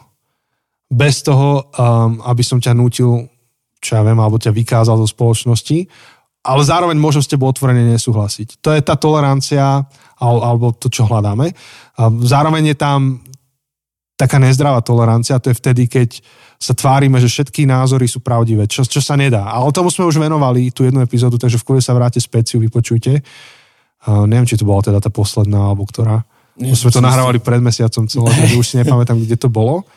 Bez toho, um, aby som ťa nútil, čo ja viem, alebo ťa vykázal zo spoločnosti, ale zároveň môžem s tebou otvorene nesúhlasiť. To je tá tolerancia, alebo to, čo hľadáme. A zároveň je tam taká nezdravá tolerancia, to je vtedy, keď sa tvárime, že všetky názory sú pravdivé, čo, čo sa nedá. Ale tomu sme už venovali tú jednu epizódu, takže v kľude sa vráte späť si ju vypočujte. Uh, neviem, či to bola teda tá posledná, alebo ktorá. Nie, sme to nahrávali pred mesiacom celé, takže už si [laughs] nepamätám, kde to bolo.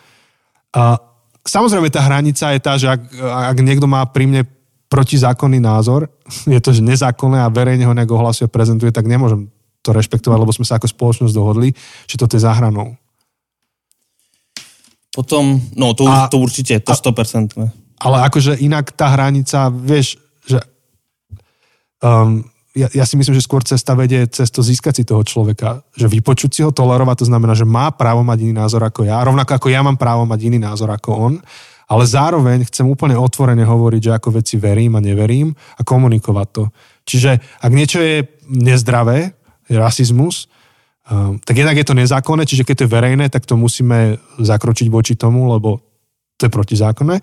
Uh, samozrejme, tá hranica je tá, že ak, ak niekto má pri mne protizákonný názor, [laughs] je to, že nezákonné a verejne ho nejak ohlasuje, prezentuje, tak nemôžem to rešpektovať, lebo sme sa ako spoločnosť dohodli, že to je za hranou. Potom, no to, a, to určite, to a, 100%. Ale akože inak tá hranica, vieš, že um, ja, ja si myslím, že skôr cesta vedie cez to získať si toho človeka. Že vypočuť si ho, tolerovať, to znamená, že má právo mať iný názor ako ja, rovnako ako ja mám právo mať iný názor ako on. Ale zároveň chcem úplne otvorene hovoriť, že ako veci verím a neverím a komunikovať to. Čiže ak niečo je nezdravé, je rasizmus, um, tak jednak je to nezákonné, čiže keď to je verejné, tak to musíme zakročiť voči tomu, lebo to je protizákonné.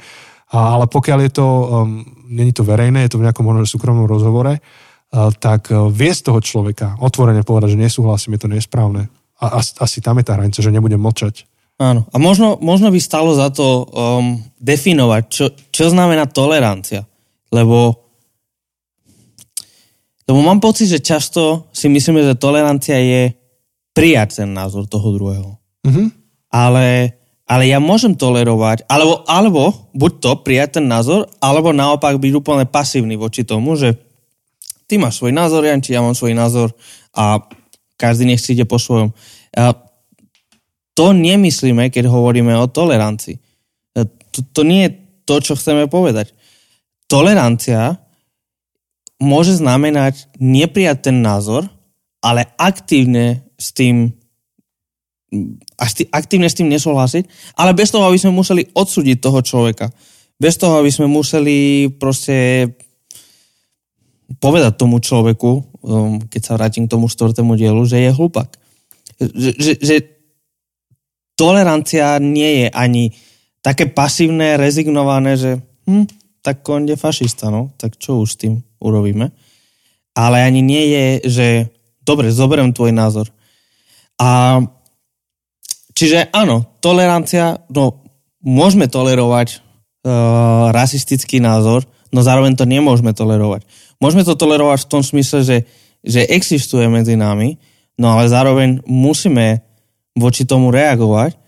A, ale pokiaľ je to, um, není to verejné, je to v nejakom možno súkromnom rozhovore, uh, tak uh, vie z toho človeka otvorene povedať, že nesúhlasím, je to nesprávne. A asi, asi tam je tá hranica, že nebudem mlčať. Áno. A možno, možno by stalo za to um, definovať, čo, čo znamená tolerancia. Lebo, lebo mám pocit, že často si myslíme, že tolerancia je prijať ten názor toho druhého. Mm-hmm. Ale, ale ja môžem tolerovať, alebo, alebo buď to prijať ten názor, alebo naopak byť úplne pasívny voči tomu, že ty máš svoj názor, Janči, ja mám svoj názor a každý nech si ide po svojom. A to nemyslíme, keď hovoríme o tolerancii. E, to, to nie je to, čo chceme povedať. Tolerancia môže znamenať neprijať ten názor, ale aktívne s tým aktívne s tým nesúhlasiť, ale bez toho, aby sme museli odsúdiť toho človeka. Bez toho, aby sme museli proste povedať tomu človeku, um, keď sa vrátim k tomu štvrtému dielu, že je hlupak. Že, že, že tolerancia nie je ani také pasívne, rezignované, že hm, tak on je fašista, no, tak čo už s tým urobíme. Ale ani nie je, že dobre, zoberiem tvoj názor. A čiže áno, tolerancia, no, môžeme tolerovať uh, rasistický názor, no zároveň to nemôžeme tolerovať. Môžeme to tolerovať v tom smysle, že, že existuje medzi nami, no ale zároveň musíme voči tomu reagovať,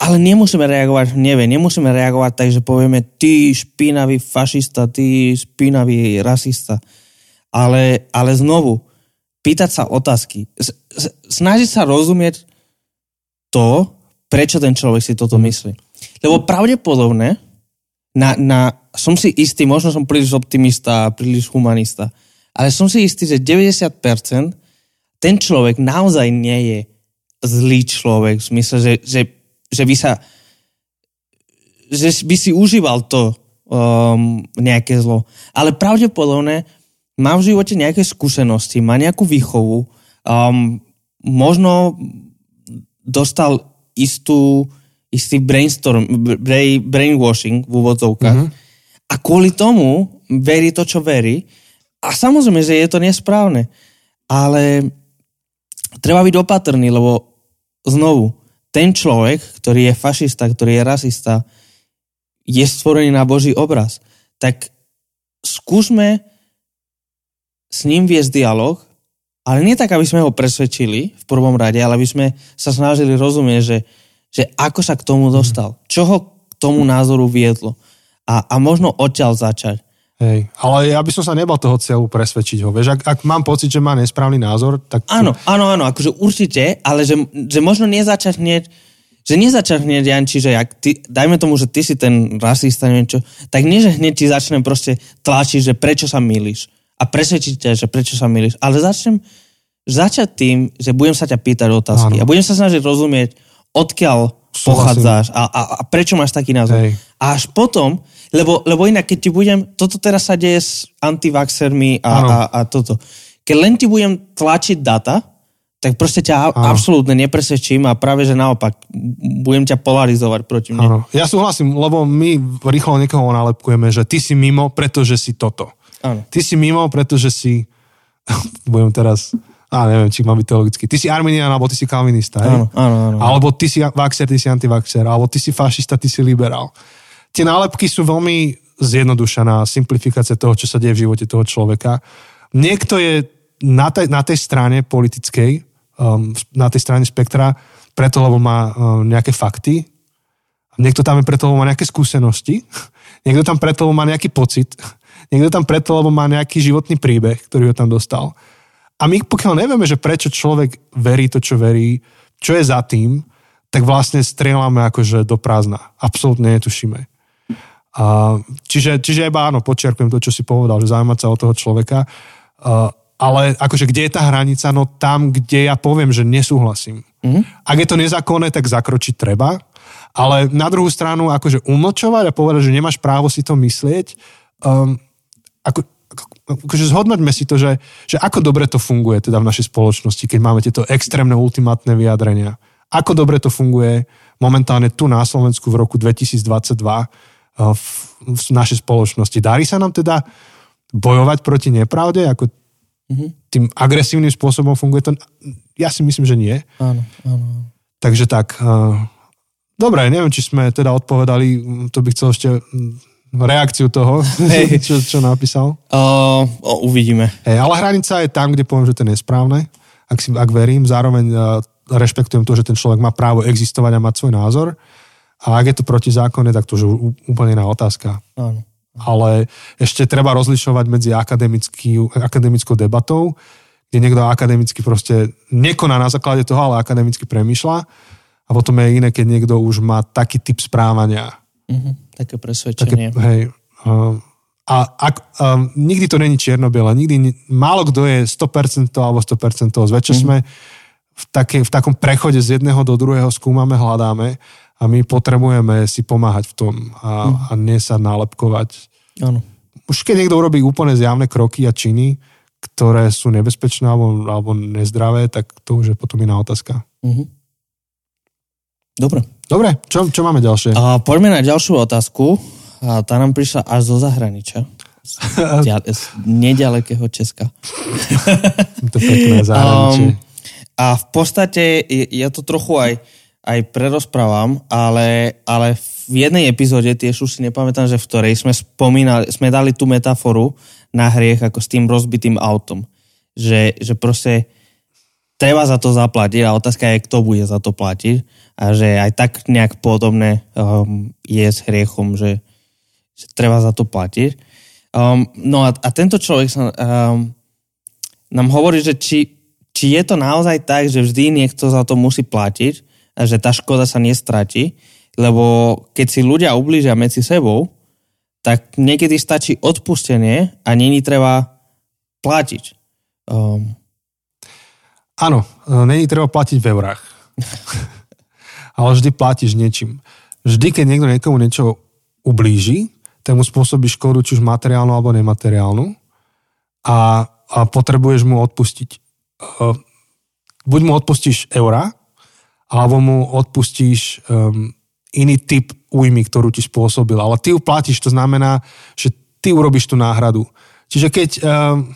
ale nemusíme reagovať v neve, nemusíme reagovať tak, že povieme ty špinavý fašista, ty špinavý rasista. Ale, ale znovu, pýtať sa otázky. Snažiť sa rozumieť to, prečo ten človek si toto myslí. Lebo pravdepodobne, na, na, som si istý, možno som príliš optimista, príliš humanista, ale som si istý, že 90% ten človek naozaj nie je zlý človek, v smysle, že, že, že by sa že by si užíval to um, nejaké zlo. Ale pravdepodobne má v živote nejaké skúsenosti, má nejakú výchovu, um, možno dostal istú, istý brainstorm, brain, brainwashing v úvodzovkách mm-hmm. a kvôli tomu verí to, čo verí. A samozrejme, že je to nesprávne. Ale treba byť opatrný, lebo znovu, ten človek, ktorý je fašista, ktorý je rasista, je stvorený na Boží obraz. Tak skúsme s ním viesť dialog, ale nie tak, aby sme ho presvedčili v prvom rade, ale aby sme sa snažili rozumieť, že, že ako sa k tomu dostal, čo ho k tomu názoru viedlo a, a možno odtiaľ začať. Hej, ale ja by som sa nebal toho cieľu presvedčiť ho. Vieš, ak, ak mám pocit, že má nesprávny názor, tak... Áno, áno, áno, akože určite, ale že, že možno nezačať hneď, že nezačať hneď, Janči, že ak ty, dajme tomu, že ty si ten rasista, neviem čo, tak nie, že hneď ti začnem proste tlačiť, že prečo sa milíš a presvedčiť ťa, že prečo sa milíš, ale začnem začať tým, že budem sa ťa pýtať otázky áno. a budem sa snažiť rozumieť, odkiaľ pochádzaš a, a, a prečo máš taký názor. Hej. A až potom, lebo, lebo inak, keď ti budem, toto teraz sa deje s antivaxermi a, a, a toto. Keď len ti budem tlačiť data, tak proste ťa ano. absolútne nepresvedčím a práve, že naopak, budem ťa polarizovať proti mne. Ano. Ja súhlasím, lebo my rýchlo niekoho nalepkujeme, že ty si mimo, pretože si toto. Ano. Ty si mimo, pretože si, [laughs] budem teraz a neviem, či má byť teologicky. Ty si arminian, alebo ty si kalvinista. Áno, áno, áno. Alebo ty si vaxer, ty si antivaxer. Alebo ty si fašista, ty si liberál. Tie nálepky sú veľmi zjednodušená simplifikácia toho, čo sa deje v živote toho človeka. Niekto je na tej, na tej strane politickej, um, na tej strane spektra, preto, lebo má um, nejaké fakty. Niekto tam je preto, lebo má nejaké skúsenosti. [laughs] Niekto tam preto, lebo má nejaký pocit. [laughs] Niekto tam preto, lebo má nejaký životný príbeh, ktorý ho tam dostal. A my pokiaľ nevieme, že prečo človek verí to, čo verí, čo je za tým, tak vlastne strieľame akože do prázdna. Absolútne netušíme. A, čiže, čiže iba áno, počiarkujem to, čo si povedal, že zaujímať sa o toho človeka. A, ale akože kde je tá hranica? No tam, kde ja poviem, že nesúhlasím. Mm-hmm. Ak je to nezákonné, tak zakročiť treba. Ale na druhú stranu, akože umlčovať a povedať, že nemáš právo si to myslieť, um, ako, akože zhodnoťme si to, že, že ako dobre to funguje teda v našej spoločnosti, keď máme tieto extrémne ultimátne vyjadrenia. Ako dobre to funguje momentálne tu na Slovensku v roku 2022 uh, v, v našej spoločnosti. Darí sa nám teda bojovať proti nepravde, ako mm-hmm. tým agresívnym spôsobom funguje to? Ja si myslím, že nie. Áno, áno. Takže tak, uh, dobre, neviem, či sme teda odpovedali, to by chcel ešte reakciu toho, hey. [laughs] čo, čo napísal? Uh, uvidíme. Hey, ale hranica je tam, kde poviem, že to je nesprávne, ak, si, ak verím. Zároveň uh, rešpektujem to, že ten človek má právo existovať a mať svoj názor. A ak je to protizákonné, tak to už je úplne iná otázka. Áno. Ale ešte treba rozlišovať medzi akademickou debatou, kde niekto akademicky proste nekoná na základe toho, ale akademicky premýšľa. A potom je iné, keď niekto už má taký typ správania, Mm-hmm, také presvedčenie. Také, hej, uh, a ak, um, nikdy to není čierno-biele, nikdy, málo kto je 100% alebo 100% zväčša mm-hmm. sme v, také, v takom prechode z jedného do druhého skúmame, hľadáme a my potrebujeme si pomáhať v tom a, mm-hmm. a nie sa nálepkovať. Áno. Už keď niekto urobí úplne zjavné kroky a činy, ktoré sú nebezpečné alebo, alebo nezdravé, tak to už je potom iná otázka. Mm-hmm. Dobre. Dobre, čo, čo máme ďalšie? A poďme na ďalšiu otázku. A tá nám prišla až zo zahraničia. Z, z nedalekého Česka. [laughs] to pekné zahraničie. Um, a v podstate ja to trochu aj, aj prerozprávam, ale, ale v jednej epizóde, tiež už si nepamätám, že v ktorej sme spomínali, sme dali tú metaforu na hriech ako s tým rozbitým autom. Že, že proste treba za to zaplatiť a otázka je, kto bude za to platiť a že aj tak nejak podobné um, je s hriechom, že, že treba za to platiť. Um, no a, a tento človek sa, um, nám hovorí, že či, či je to naozaj tak, že vždy niekto za to musí platiť že tá škoda sa nestratí, lebo keď si ľudia ublížia medzi sebou, tak niekedy stačí odpustenie a není treba platiť. Um, Áno, e, není treba platiť v eurách. [laughs] Ale vždy platíš niečím. Vždy, keď niekto niekomu niečo ublíži, tak mu spôsobí škodu, či už materiálnu alebo nemateriálnu a, a potrebuješ mu odpustiť. E, buď mu odpustíš eura, alebo mu odpustíš um, iný typ újmy, ktorú ti spôsobil. Ale ty ju platíš, to znamená, že ty urobíš tú náhradu. Čiže keď... Um,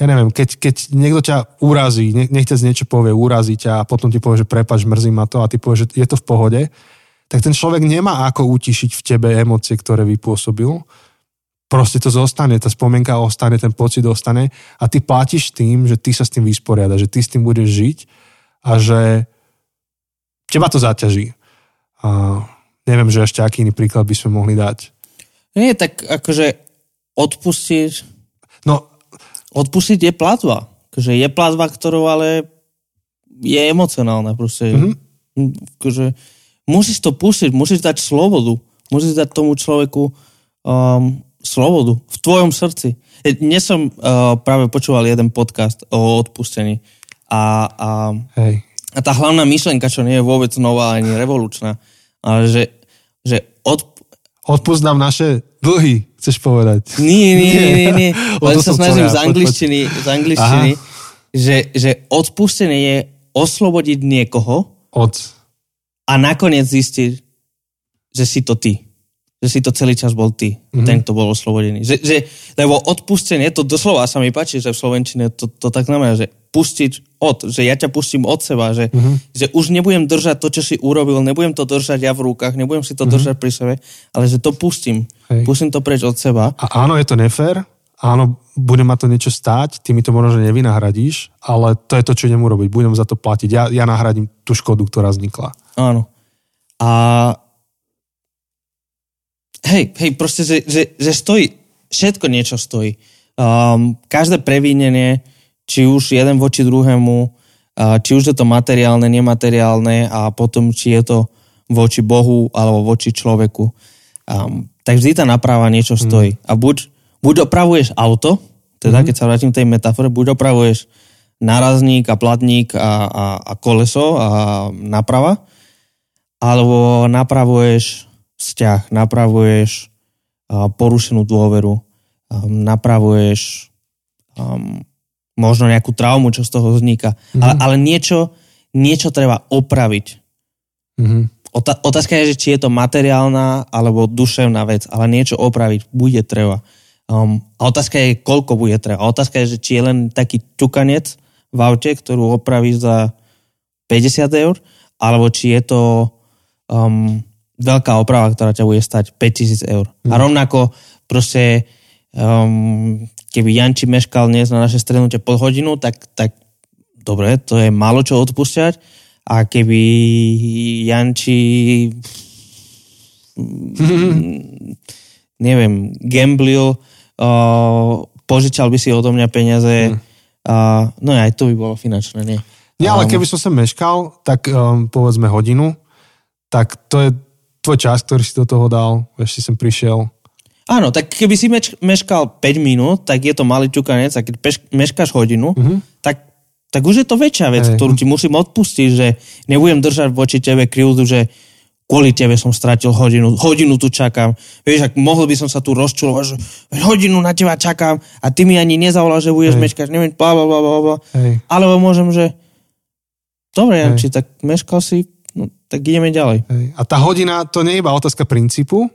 ja neviem, keď, keď niekto ťa urazí, nech ťa z niečo povie, urazí ťa a potom ti povie, že prepač, mrzí ma to a ty povieš, že je to v pohode, tak ten človek nemá ako utišiť v tebe emócie, ktoré vypôsobil. Proste to zostane, tá spomienka ostane, ten pocit ostane a ty platíš tým, že ty sa s tým vysporiada, že ty s tým budeš žiť a že teba to zaťaží. A neviem, že ešte aký iný príklad by sme mohli dať. Nie, tak akože odpustiť No, odpustiť je platba. Akože je platba, ktorú ale je emocionálna. Proste. Mm-hmm. Akože, musíš to pustiť, musíš dať slobodu. Musíš dať tomu človeku um, slobodu v tvojom srdci. Dnes som uh, práve počúval jeden podcast o odpustení a, a, Hej. A tá hlavná myšlenka, čo nie je vôbec nová ani revolučná, ale že, že od, Odpúsť nám naše dlhy, chceš povedať. Nie, nie, nie, nie. [laughs] Len sa snažím z angličtiny, z angličtiny že, že odpustenie je oslobodiť niekoho Od... a nakoniec zistiť, že si to ty. Že si to celý čas bol ty, mm-hmm. ten, kto bol oslobodený. Že, že, lebo odpustenie, to doslova sa mi páči, že v Slovenčine to, to tak znamená, že pustiť od, že ja ťa pustím od seba, že, mm-hmm. že už nebudem držať to, čo si urobil, nebudem to držať ja v rukách, nebudem si to mm-hmm. držať pri sebe, ale že to pustím. Hej. Pustím to preč od seba. A áno, je to nefér, áno, bude ma to niečo stáť, ty mi to možno, že nevynahradíš, ale to je to, čo idem urobiť, budem za to platiť. Ja, ja nahradím tú škodu, ktorá vznikla. Áno. A hej, hej, proste, že, že, že stojí, všetko niečo stojí. Um, každé prevínenie či už jeden voči druhému, či už je to materiálne, nemateriálne a potom či je to voči Bohu alebo voči človeku. Um, tak vždy tá naprava niečo mhm. stojí. Mm. A buď, buď opravuješ auto, teda mm. keď sa vrátim k tej metafore, buď opravuješ nárazník a platník a, a, a koleso a naprava, alebo napravuješ vzťah, napravuješ porušenú dôveru, napravuješ um, možno nejakú traumu, čo z toho vzniká. Mm-hmm. Ale, ale niečo, niečo treba opraviť. Mm-hmm. Ota- otázka je, že či je to materiálna alebo duševná vec, ale niečo opraviť bude treba. Um, a otázka je, koľko bude treba. A otázka je, že či je len taký čukanec v aute, ktorú opravíš za 50 eur, alebo či je to um, veľká oprava, ktorá ťa bude stať 5000 eur. Mm. A rovnako proste um, keby Janči meškal dnes na naše strednutie pol hodinu, tak, tak dobre, to je málo čo odpúšťať. A keby Janči neviem, gamblil, uh, požičal by si odo mňa peniaze, mm. uh, no aj to by bolo finančné, nie? Nie, ale keby som sa meškal, tak um, povedzme hodinu, tak to je tvoj čas, ktorý si do toho dal, vieš, si sem prišiel. Áno, tak keby si meč, meškal 5 minút, tak je to malý čukanec, a keď peš, meškáš hodinu, uh-huh. tak, tak už je to väčšia vec, hey. ktorú ti musím odpustiť, že nebudem držať voči tebe krivdu, že kvôli tebe som stratil hodinu, hodinu tu čakám. Vieš, ak mohol by som sa tu rozčulovať, že hodinu na teba čakám a ty mi ani nezavolal, že budeš meškať, neviem, bla, bla, bla, bla. Alebo môžem, že dobre, Janči, tak meškal si, tak ideme ďalej. Hej. A tá hodina, to nie je iba otázka princípu,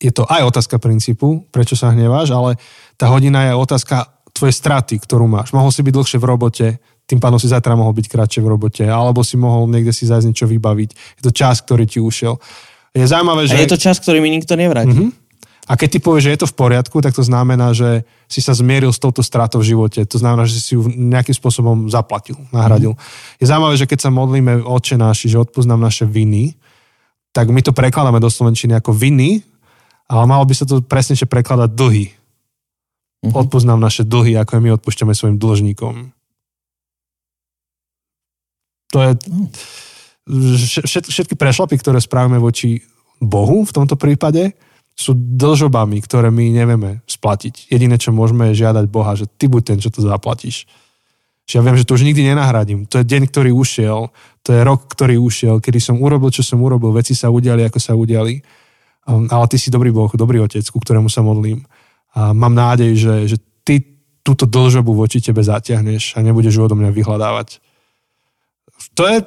je to aj otázka princípu, prečo sa hneváš, ale tá hodina je otázka tvojej straty, ktorú máš. Mohol si byť dlhšie v robote, tým pádom si zajtra mohol byť kratšie v robote, alebo si mohol niekde si zájsť niečo vybaviť. Je to čas, ktorý ti ušiel. Je zaujímavé, že... A je to čas, ktorý mi nikto nevráti. Uh-huh. A keď ty povieš, že je to v poriadku, tak to znamená, že si sa zmieril s touto stratou v živote. To znamená, že si ju nejakým spôsobom zaplatil, nahradil. Mm. Je zaujímavé, že keď sa modlíme oče náši, že odpúsť nám naše viny, tak my to prekladáme do Slovenčiny ako viny, ale malo by sa to presnejšie prekladať dlhy. Mm-hmm. Odpúsť nám naše dlhy, ako aj my odpúšťame svojim dlžníkom. To je... Všetky prešlapy, ktoré spravíme voči Bohu v tomto prípade, sú dlžobami, ktoré my nevieme splatiť. Jediné, čo môžeme je žiadať Boha, že ty buď ten, čo to zaplatíš. Že ja viem, že to už nikdy nenahradím. To je deň, ktorý ušiel, to je rok, ktorý ušiel, kedy som urobil, čo som urobil, veci sa udiali, ako sa udiali. Um, ale ty si dobrý Boh, dobrý otec, ku ktorému sa modlím. A mám nádej, že, že ty túto dlžobu voči tebe zatiahneš a nebudeš ju odo mňa vyhľadávať. To je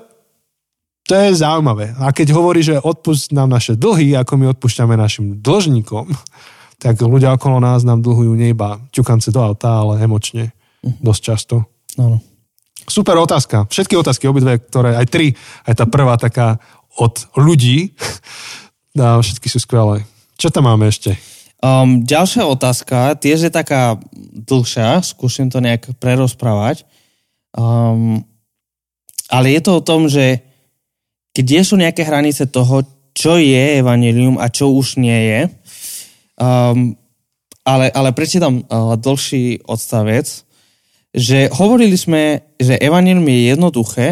to je zaujímavé. A keď hovorí, že odpust nám naše dlhy, ako my odpúšťame našim dlžníkom, [laughs] tak ľudia okolo nás nám dlhujú nie iba ťukance do auta, ale emočne. Mhm. Dosť často. Áno. Super otázka. Všetky otázky, obidve, ktoré, aj tri, aj tá prvá taká od ľudí, [laughs] a všetky sú skvelé. Čo tam máme ešte? Um, ďalšia otázka, tiež je taká dlhšia, skúsim to nejak prerozprávať. Um, ale je to o tom, že kde sú nejaké hranice toho, čo je evanelium a čo už nie je. Um, ale, ale prečítam uh, dlhší odstavec, že hovorili sme, že evanelium je jednoduché,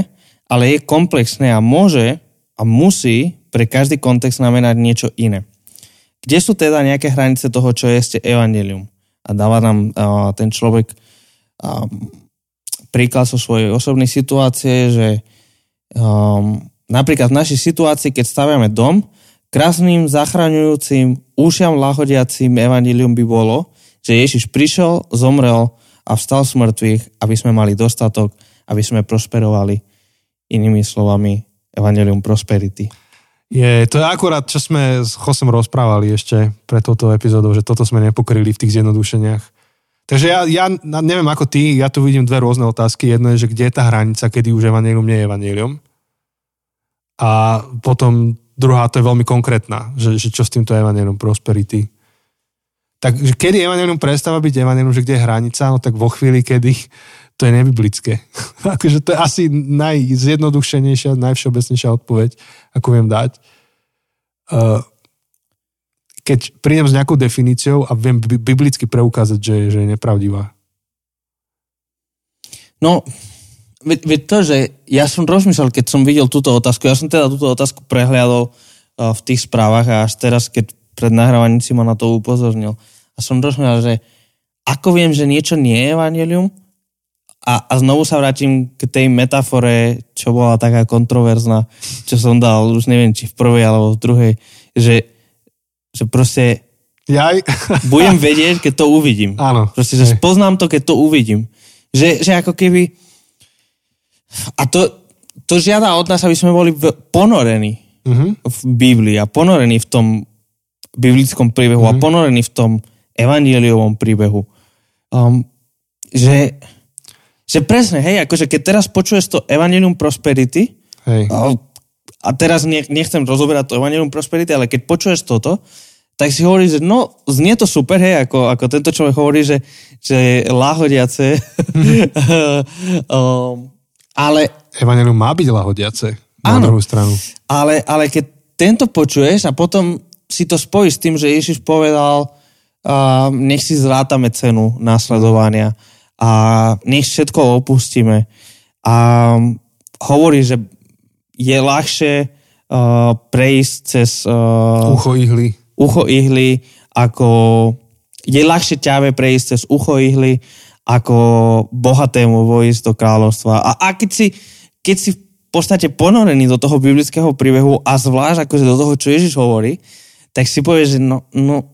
ale je komplexné a môže a musí pre každý kontext znamenať niečo iné. Kde sú teda nejaké hranice toho, čo je ešte evanelium? A dáva nám uh, ten človek um, príklad so svojej osobnej situácie, že um, Napríklad v našej situácii, keď staviame dom, krásnym, zachraňujúcim, ušiam lahodiacím evanílium by bolo, že Ježiš prišiel, zomrel a vstal z mŕtvych, aby sme mali dostatok, aby sme prosperovali. Inými slovami, evanílium prosperity. Je, to je akurát, čo sme s Chosem rozprávali ešte pre toto epizódou, že toto sme nepokryli v tých zjednodušeniach. Takže ja, ja neviem ako ty, ja tu vidím dve rôzne otázky. Jedno je, že kde je tá hranica, kedy už evanílium nie je evanílium. A potom druhá, to je veľmi konkrétna, že, že čo s týmto evanelium prosperity. Takže kedy evanelium prestáva byť evanelium, že kde je hranica, no tak vo chvíli, kedy to je nebiblické. [laughs] akože to je asi najzjednodušenejšia, najvšeobecnejšia odpoveď, ako viem dať. Uh, keď prídem s nejakou definíciou a viem biblicky preukázať, že, že je nepravdivá. No, Veď, veď to, že ja som rozmýšľal, keď som videl túto otázku, ja som teda túto otázku prehliadol uh, v tých správach a až teraz, keď pred nahrávaním si ma na to upozornil. A som rozmýšľal, že ako viem, že niečo nie je evanelium a, a znovu sa vrátim k tej metafore, čo bola taká kontroverzná, čo som dal, už neviem, či v prvej alebo v druhej, že, že proste Jaj. budem vedieť, keď to uvidím. Áno. Proste, že poznám to, keď to uvidím. Že, že ako keby... A to, to žiada od nás, aby sme boli v, ponorení Uh-huh. v Biblii a ponorení v tom biblickom príbehu Mhm. a ponorení v tom evangeliovom príbehu. Um, že, že presne, hej, akože keď teraz počuješ to evangelium prosperity, Hej. a, a teraz ne, nechcem rozoberať to evangelium prosperity, ale keď počuješ toto, tak si hovoríš, že no, znie to super, hej, ako, ako tento človek hovorí, že, že je láhodiace. [laughs] um, ale Evangelium má byť lahodiace. Na Áno. druhú stranu. Ale, ale keď tento počuješ a potom si to spojíš s tým, že Ježiš povedal, uh, nech si zrátame cenu následovania a nech všetko opustíme. A hovorí, že je ľahšie uh, prejsť cez uh, Ucho ihly. ucho ihly, ako je ľahšie ťave prejsť cez ucho ihly, ako bohatému vojsť do kráľovstva. A, a keď, si, keď si v podstate ponorený do toho biblického príbehu a zvlášť akože do toho, čo Ježiš hovorí, tak si povieš, že no, no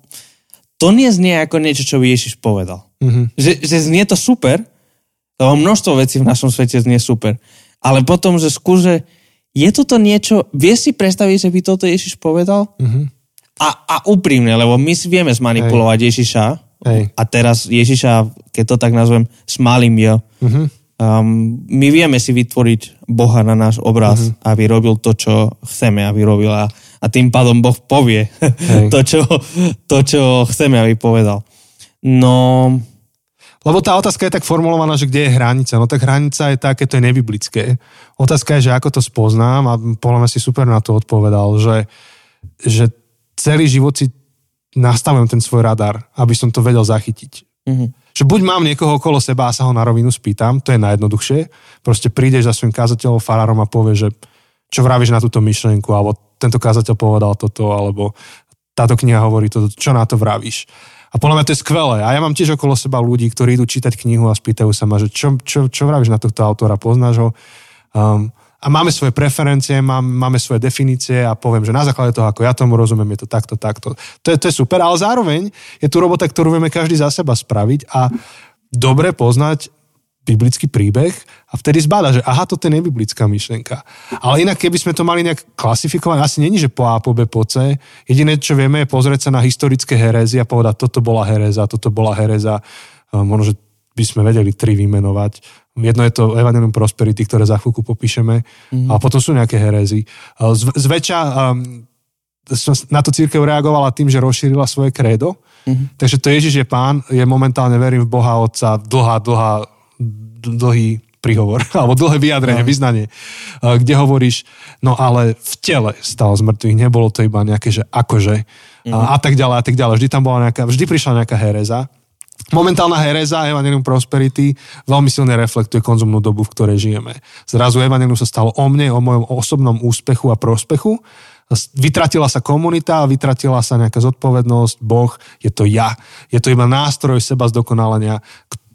to nie znie ako niečo, čo by Ježiš povedal. Mhm. Že, že znie to super, lebo množstvo vecí v našom svete znie super, ale potom, že skúže, je toto niečo, vieš si predstaviť, že by toto Ježiš povedal? Mhm. A, a úprimne, lebo my si vieme zmanipulovať Ježiša Hej. a teraz Ježiša, keď to tak nazvem, smalým jo. Mhm. Um, my vieme si vytvoriť Boha na náš obraz, Mhm. aby robil to, čo chceme, aby robil a, a tým pádom Boh povie Hej. [laughs] to čo, to, čo chceme, aby povedal. No, Lebo tá otázka je tak formulovaná, že kde je hranica. No tak hranica je tá, keď to je nebiblické. Otázka je, že ako to spoznám a podľa mňa si super na to odpovedal, že, že celý život si nastavujem ten svoj radar, aby som to vedel zachytiť. mhm. Že buď mám niekoho okolo seba a sa ho na rovinu spýtam, to je najjednoduchšie. Proste prídeš za svojim kazateľom, farárom a povieš, že čo vravíš na túto myšlienku, alebo tento kazateľ povedal toto, alebo táto kniha hovorí toto, čo na to vravíš. A podľa mňa to je skvelé. A ja mám tiež okolo seba ľudí, ktorí idú čítať knihu a spýtajú sa ma, že čo, čo, čo vravíš na tohto autora, poznáš ho? Um, a máme svoje preferencie, mám, máme svoje definície a poviem, že na základe toho, ako ja tomu rozumiem, je to takto, takto. To je, to je super, ale zároveň je tu robota, ktorú vieme každý za seba spraviť a dobre poznať biblický príbeh a vtedy zbada, že aha, toto je nebiblická myšlienka. Ale inak, keby sme to mali nejak klasifikovať, asi není, že po A, po B, po C. Jediné, čo vieme, je pozrieť sa na historické herézy a povedať, toto bola hereza, toto bola hereza. Um, Možno, že by sme vedeli tri vymenovať. Jedno je to Evangelium Prosperity, ktoré za chvíľku popíšeme. Mm. A potom sú nejaké herézy. Uh, Z, zväčša um, na to církev reagovala tým, že rozšírila svoje krédo. Mm-hmm. Takže to Ježiš je pán, je momentálne verím v Boha Otca, dlhá, dlhá, dlhý príhovor, [laughs] alebo dlhé vyjadrenie, no. vyznanie, uh, kde hovoríš, no ale v tele stal z mŕtvych, nebolo to iba nejaké, že akože, mm-hmm. a, a tak ďalej, a tak ďalej. Vždy tam bola nejaká, vždy prišla nejaká hereza. Momentálna hereza Evangelium Prosperity veľmi silne reflektuje konzumnú dobu, v ktorej žijeme. Zrazu Evangelium sa stalo o mne, o mojom osobnom úspechu a prospechu. Vytratila sa komunita, vytratila sa nejaká zodpovednosť, Boh, je to ja. Je to iba nástroj seba zdokonalenia.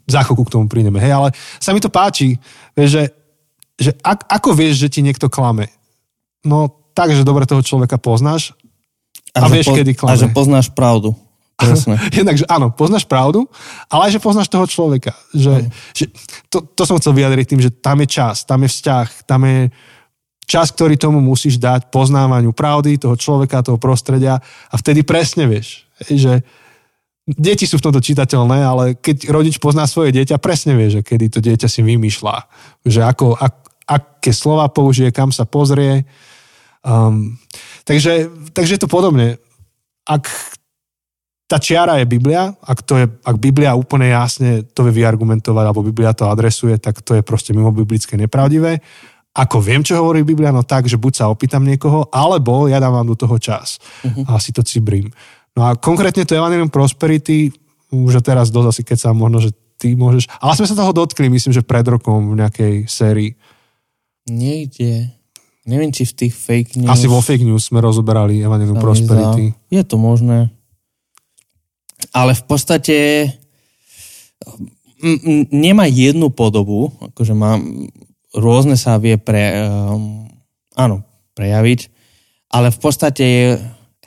Za chvíľku k tomu prídeme. Hej, ale sa mi to páči, že, že ak, ako vieš, že ti niekto klame? No tak, že dobre toho človeka poznáš a, že vieš, kedy klame. A že poznáš pravdu. Presne. [laughs] Jednak, že áno, poznáš pravdu, ale aj, že poznáš toho človeka. Že, že to, to som chcel vyjadriť tým, že tam je čas, tam je vzťah, tam je čas, ktorý tomu musíš dať poznávaniu pravdy, toho človeka, toho prostredia a vtedy presne vieš, že deti sú v tomto čitateľné, ale keď rodič pozná svoje dieťa, presne vie, že kedy to dieťa si vymýšľa, že ako, ak, aké slova použije, kam sa pozrie. Um, takže, takže je to podobne. Ak tá čiara je Biblia, ak, to je, ak Biblia úplne jasne to vie vyargumentovať, alebo Biblia to adresuje, tak to je proste mimo biblické nepravdivé. Ako viem, čo hovorí Biblia, no tak, že buď sa opýtam niekoho, alebo ja dávam do toho čas uh-huh. a si to cibrím. No a konkrétne to Evangelium Prosperity, už teraz dosť asi keď sa možno, že ty môžeš, ale sme sa toho dotkli, myslím, že pred rokom v nejakej sérii. Niekde. Neviem, či v tých fake news. Asi vo fake news sme rozoberali Evangelium Prosperity. Je to možné. Ale v podstate nemá jednu podobu, akože má rôzne sa vie pre, um, áno, prejaviť, ale v podstate je,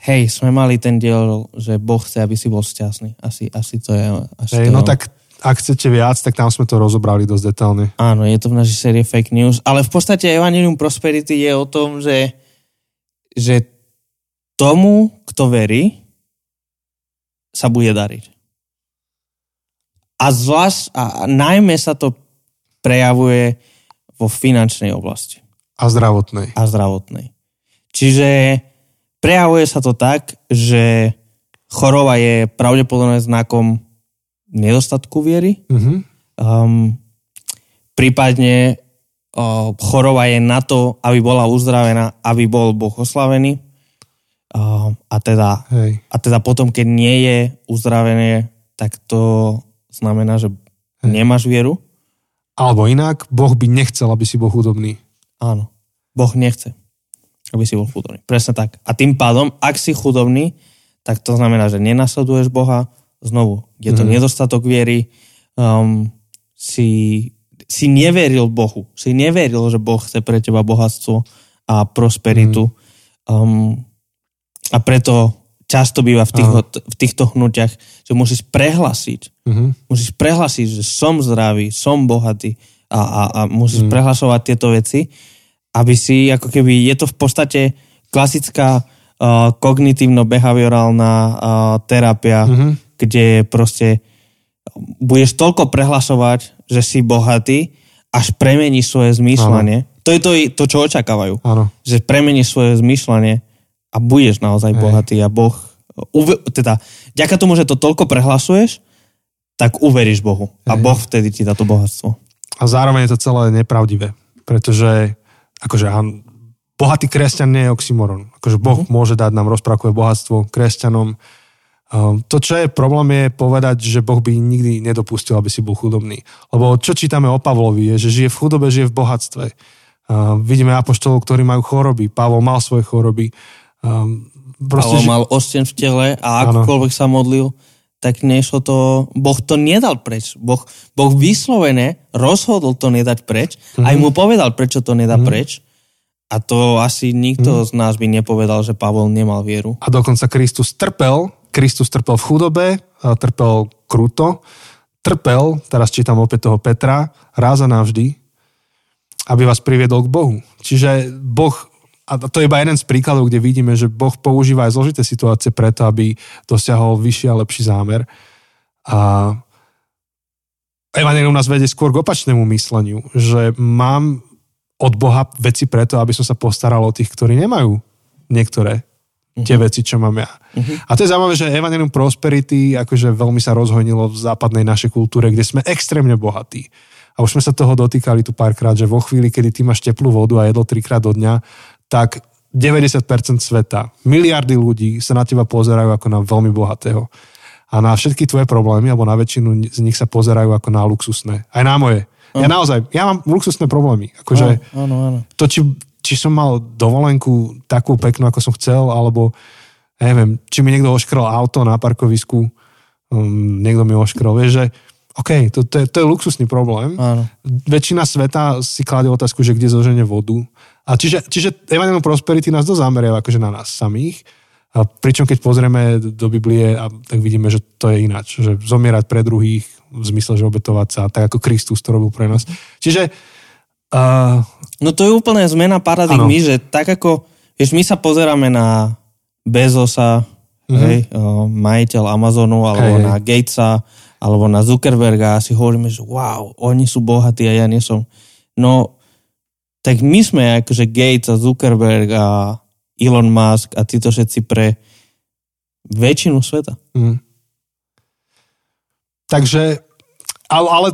hej, sme mali ten diel, že Boh chce, aby si bol šťastný. Asi, asi to je... Asi Hej, to no tak ak chcete viac, tak tam sme to rozobrali dosť detálne. Áno, je to v našej série fake news, ale v podstate Evangelium Prosperity je o tom, že, že tomu, kto verí, sa bude dariť. A zvlášť, a, najmä sa to prejavuje vo finančnej oblasti A zdravotnej. a zdravotnej. Čiže prejavuje sa to tak, že choroba je pravdepodobne znakom nedostatku viery, Mhm. Um, prípadne uh, choroba je na to, aby bola uzdravená, aby bol Boh oslavený. Uh, a, teda, Hej. a teda potom, keď nie je uzdravené, tak to znamená, že Hej. nemáš vieru. Alebo inak, Boh by nechcel, aby si bol chudobný. Áno. Boh nechce, aby si bol chudobný. Presne tak. A tým pádom, ak si chudobný, tak to znamená, že nenasleduješ Boha. Znovu, je to Mhm. nedostatok viery. Um, si, si neveril Bohu. Si neveril, že Boh chce pre teba bohatstvo a prosperitu. Um, a preto často býva v, tých, Áno. v týchto hnutiach, že musíš prehlasiť. Mhm. Musíš prehlasiť, že som zdravý, som bohatý a, a, a musíš Mm. prehlasovať tieto veci, aby si, ako keby, je to v podstate klasická uh, kognitívno-behaviorálna uh, terapia, Mhm. kde proste budeš toľko prehlasovať, že si bohatý, až premeníš svoje zmýšľanie. To je to, to, čo očakávajú. Áno. Že premeníš svoje zmýšľanie a budeš naozaj Hej. bohatý a Boh, uve, teda, ďaká tomu, že to toľko prehlasuješ, tak uveríš Bohu. A. Boh vtedy ti dá to bohatstvo. A zároveň je to celé nepravdivé. Pretože, akože, bohatý kresťan nie je oxymoron. Akože Boh Mhm. môže dať nám rozprávkové bohatstvo kresťanom. Um, to, čo je problém, je povedať, že Boh by nikdy nedopustil, aby si bol chudobný. Lebo čo čítame o Pavlovi, je, že žije v chudobe, žije v bohatstve. Uh, vidíme apoštolov, ktorí majú choroby. Pavol mal svoje choroby. Um, Proste, ži- mal osten v tele a akokoľvek sa modlil, tak nešlo to, Boh to nedal preč. Boh, boh vyslovene rozhodol to nedať preč, Mhm. aj mu povedal, prečo to nedá preč. A to asi nikto z nás by nepovedal, že Pavol nemal vieru. A dokonca Kristus trpel, Kristus trpel v chudobe, a trpel kruto, trpel, teraz čítam opäť toho Petra, raz a navždy, aby vás priviedol k Bohu. Čiže Boh, a to je iba jeden z príkladov, kde vidíme, že Boh používa aj zložité situácie preto, aby dosiahol vyšší a lepší zámer. A Evangelium nás vedie skôr k opačnému mysleniu, že mám od Boha veci preto, aby som sa postaral o tých, ktorí nemajú niektoré tie veci, čo mám ja. A to je zaujímavé, že Evangelium Prosperity akože veľmi sa rozhojnilo v západnej našej kultúre, kde sme extrémne bohatí. A už sme sa toho dotýkali tu párkrát, že vo chvíli, kedy ty máš teplú vodu a jedlo trikrát do dňa, tak 90% sveta, miliardy ľudí sa na teba pozerajú ako na veľmi bohatého. A na všetky tvoje problémy, alebo na väčšinu z nich sa pozerajú ako na luxusné. Aj na moje. Ja naozaj, ja mám luxusné problémy. Akože, Áno, áno. to, či, či som mal dovolenku takú peknú, ako som chcel, alebo neviem, či mi niekto oškrel auto na parkovisku, um, niekto mi oškrel, vieš, že OK, to, to, je, to je luxusný problém. Áno. Väčšina sveta si kladie otázku, že kde zožene vodu. A čiže, čiže Evangelium Prosperity nás dosť zameriava akože na nás samých. A pričom keď pozrieme do Biblie, a tak vidíme, že to je ináč. Že zomierať pre druhých, v zmysle, že obetovať sa, tak ako Kristus to robil pre nás. Čiže uh, No to je úplne zmena paradigmy, že tak ako, vieš, my sa pozeráme na Bezosa, Mhm. hej, o, majiteľ Amazonu, alebo hej. na Gatesa, alebo na Zuckerberga a si hovoríme, že wow, oni sú bohatí a ja nie som. No, tak my sme akože Gates a Zuckerberg a Elon Musk a títo všetci pre väčšinu sveta. Mm. Takže, ale, ale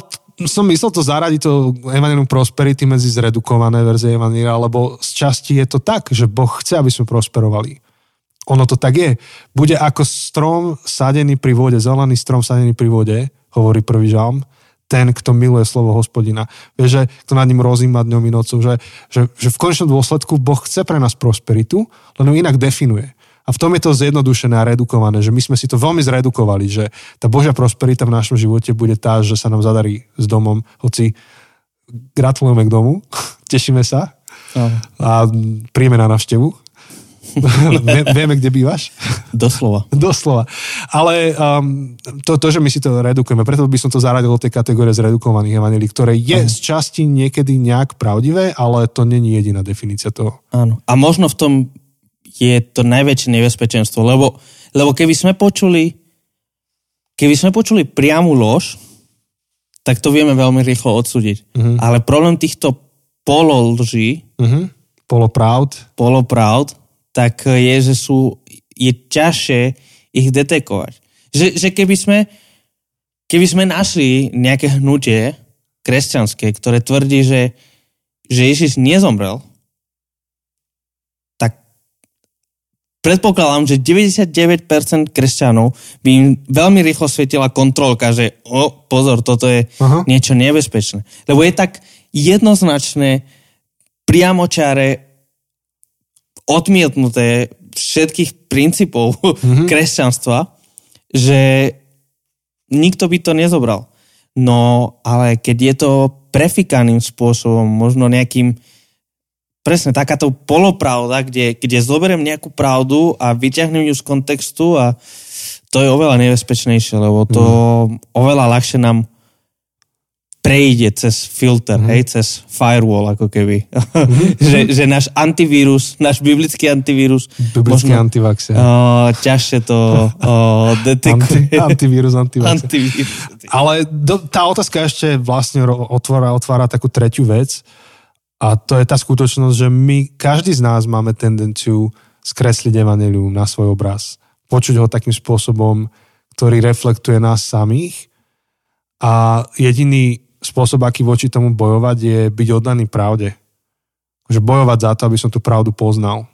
som myslel to zaradiť to Evangelium Prosperity medzi zredukované verzie Evangelia, lebo z časti je to tak, že Boh chce, aby sme prosperovali. Ono to tak je. Bude ako strom sadený pri vode, zelený strom sadený pri vode, hovorí prvý žalm, ten, kto miluje slovo hospodina. Vieš, že kto nad ním rozíma dňom i nocou, že, že, že v konečnom dôsledku Boh chce pre nás prosperitu, len ju inak definuje. A v tom je to zjednodušené a redukované, že my sme si to veľmi zredukovali, že tá Božia prosperita v našom živote bude tá, že sa nám zadarí s domom, hoci gratulujeme k domu, [laughs] tešíme sa a príjme na navštevu. [laughs] Vieme, kde bývaš? Doslova. Doslova. Ale um, to, to, že my si to redukujeme, preto by som to zaradil do tej kategórie zredukovaných evangelí, ktoré je Aha. z časti niekedy nejak pravdivé, ale to není jediná definícia toho. Áno. A možno v tom je to najväčšie nebezpečenstvo, lebo, lebo keby sme počuli keby sme počuli priamu lož, tak to vieme veľmi rýchlo odsúdiť. Uh-huh. Ale problém týchto pololží, uh-huh. polopravd, polopravd tak je, že sú, je ťažšie ich detekovať. Že, že keby, sme, keby sme našli nejaké hnutie kresťanské, ktoré tvrdí, že, že Ježiš nezomrel, tak predpokladám, že 99% kresťanov by im veľmi rýchlo svietila kontrolka, že o, pozor, toto je Aha. niečo nebezpečné. Lebo je tak jednoznačné, priamočare odmietnuté všetkých princípov mm-hmm. [laughs] kresťanstva, že nikto by to nezobral. No, ale keď je to prefikaným spôsobom, možno nejakým presne takáto polopravda, kde, kde zoberiem nejakú pravdu a vyťahnem ju z kontextu a to je oveľa nebezpečnejšie, lebo to mm. oveľa ľahšie nám prejde cez filter, mm-hmm. hej, cez firewall ako keby. Mm-hmm. [laughs] že, že náš antivírus, náš biblický antivírus Biblický možno, antivaxer. Uh, ťažšie to uh, detekuje. Anti, antivírus, antivaxer. antivírus. Ale do, tá otázka ešte vlastne otvára, otvára takú tretiu vec a to je tá skutočnosť, že my, každý z nás máme tendenciu skresliť evanelium na svoj obraz. Počuť ho takým spôsobom, ktorý reflektuje nás samých a jediný spôsob, aký voči tomu bojovať, je byť oddaný pravde. Že bojovať za to, aby som tú pravdu poznal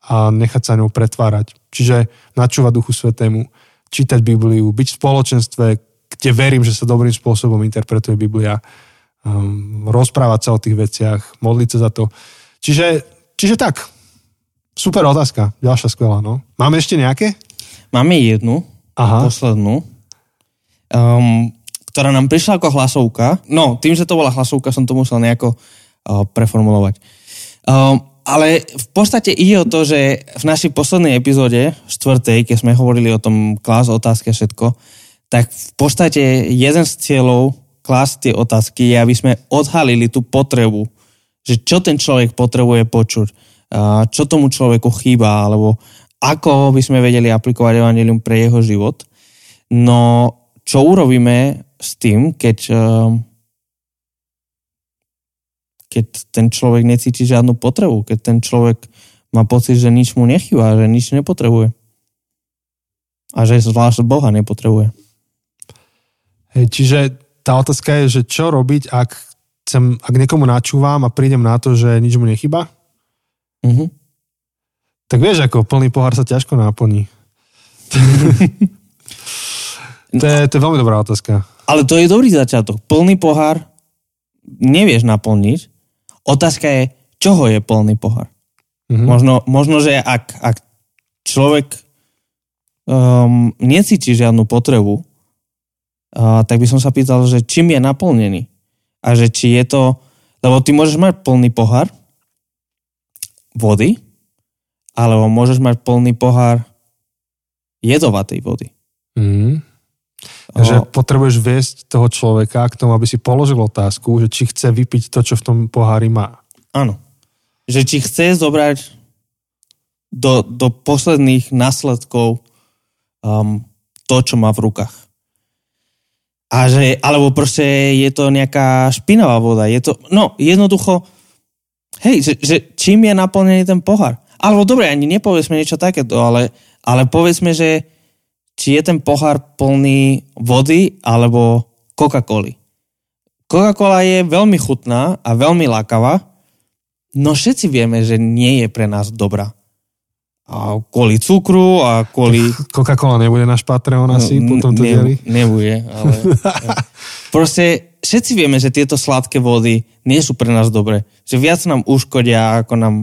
a nechať sa ňou pretvárať. Čiže načúvať Duchu Svetému, čítať Bibliu, byť v spoločenstve, kde verím, že sa dobrým spôsobom interpretuje Biblia, um, rozprávať sa o tých veciach, modliť sa za to. Čiže, čiže tak, super otázka, ďalšia skvelá. No. Máme ešte nejaké? Máme jednu, Aha. poslednú. Um, ktorá nám prišla ako hlasovka. No, tým, že to bola hlasovka, som to musel nejako uh, preformulovať. Um, ale v podstate ide o to, že v našej poslednej epizóde, štvrtej, keď sme hovorili o tom klás otázky a všetko, tak v podstate jeden z cieľov klásť tie otázky je, aby sme odhalili tú potrebu, že čo ten človek potrebuje počuť, čo tomu človeku chýba, alebo ako by sme vedeli aplikovať evanelium pre jeho život. No, čo urobíme s tým, keď, ehm, keď ten človek necíti žiadnu potrebu, keď ten človek má pocit, že nič mu nechýba, že nič nepotrebuje. A že zvlášť Boha nepotrebuje. Hej, čiže tá otázka je, že čo robiť, ak, chcem, ak niekomu načúvam a prídem na to, že nič mu nechyba? Mm-hmm. Tak vieš, ako plný pohár sa ťažko náplní. [laughs] to, je, to je veľmi dobrá otázka. Ale to je dobrý začiatok. Plný pohár nevieš naplniť. Otázka je, čoho je plný pohár. Mm-hmm. Možno, možno, že ak, ak človek um, necíti žiadnu potrebu, uh, tak by som sa pýtal, že čím je naplnený. A že či je to... Lebo ty môžeš mať plný pohár vody, alebo môžeš mať plný pohár jedovatej vody. Mm. Že potrebuješ viesť toho človeka k tomu, aby si položil otázku, že či chce vypiť to, čo v tom pohári má. Áno. Že či chce zobrať do, do posledných následkov um, to, čo má v rukách. A že, alebo proste je to nejaká špinavá voda. Je to, no, jednoducho, hej, že, že čím je naplnený ten pohár. Alebo dobre, ani nepovedzme niečo takéto, ale, ale povedzme, že či je ten pohár plný vody alebo Coca-Coly. Coca-Cola je veľmi chutná a veľmi lákavá, no všetci vieme, že nie je pre nás dobrá. A kvôli cukru a kvôli... [laughs] Coca-Cola nebude náš Patreon asi po tomto ne, dieli? Nebude, ale... [laughs] Proste všetci vieme, že tieto sladké vody nie sú pre nás dobré. Že viac nám uškodia, ako nám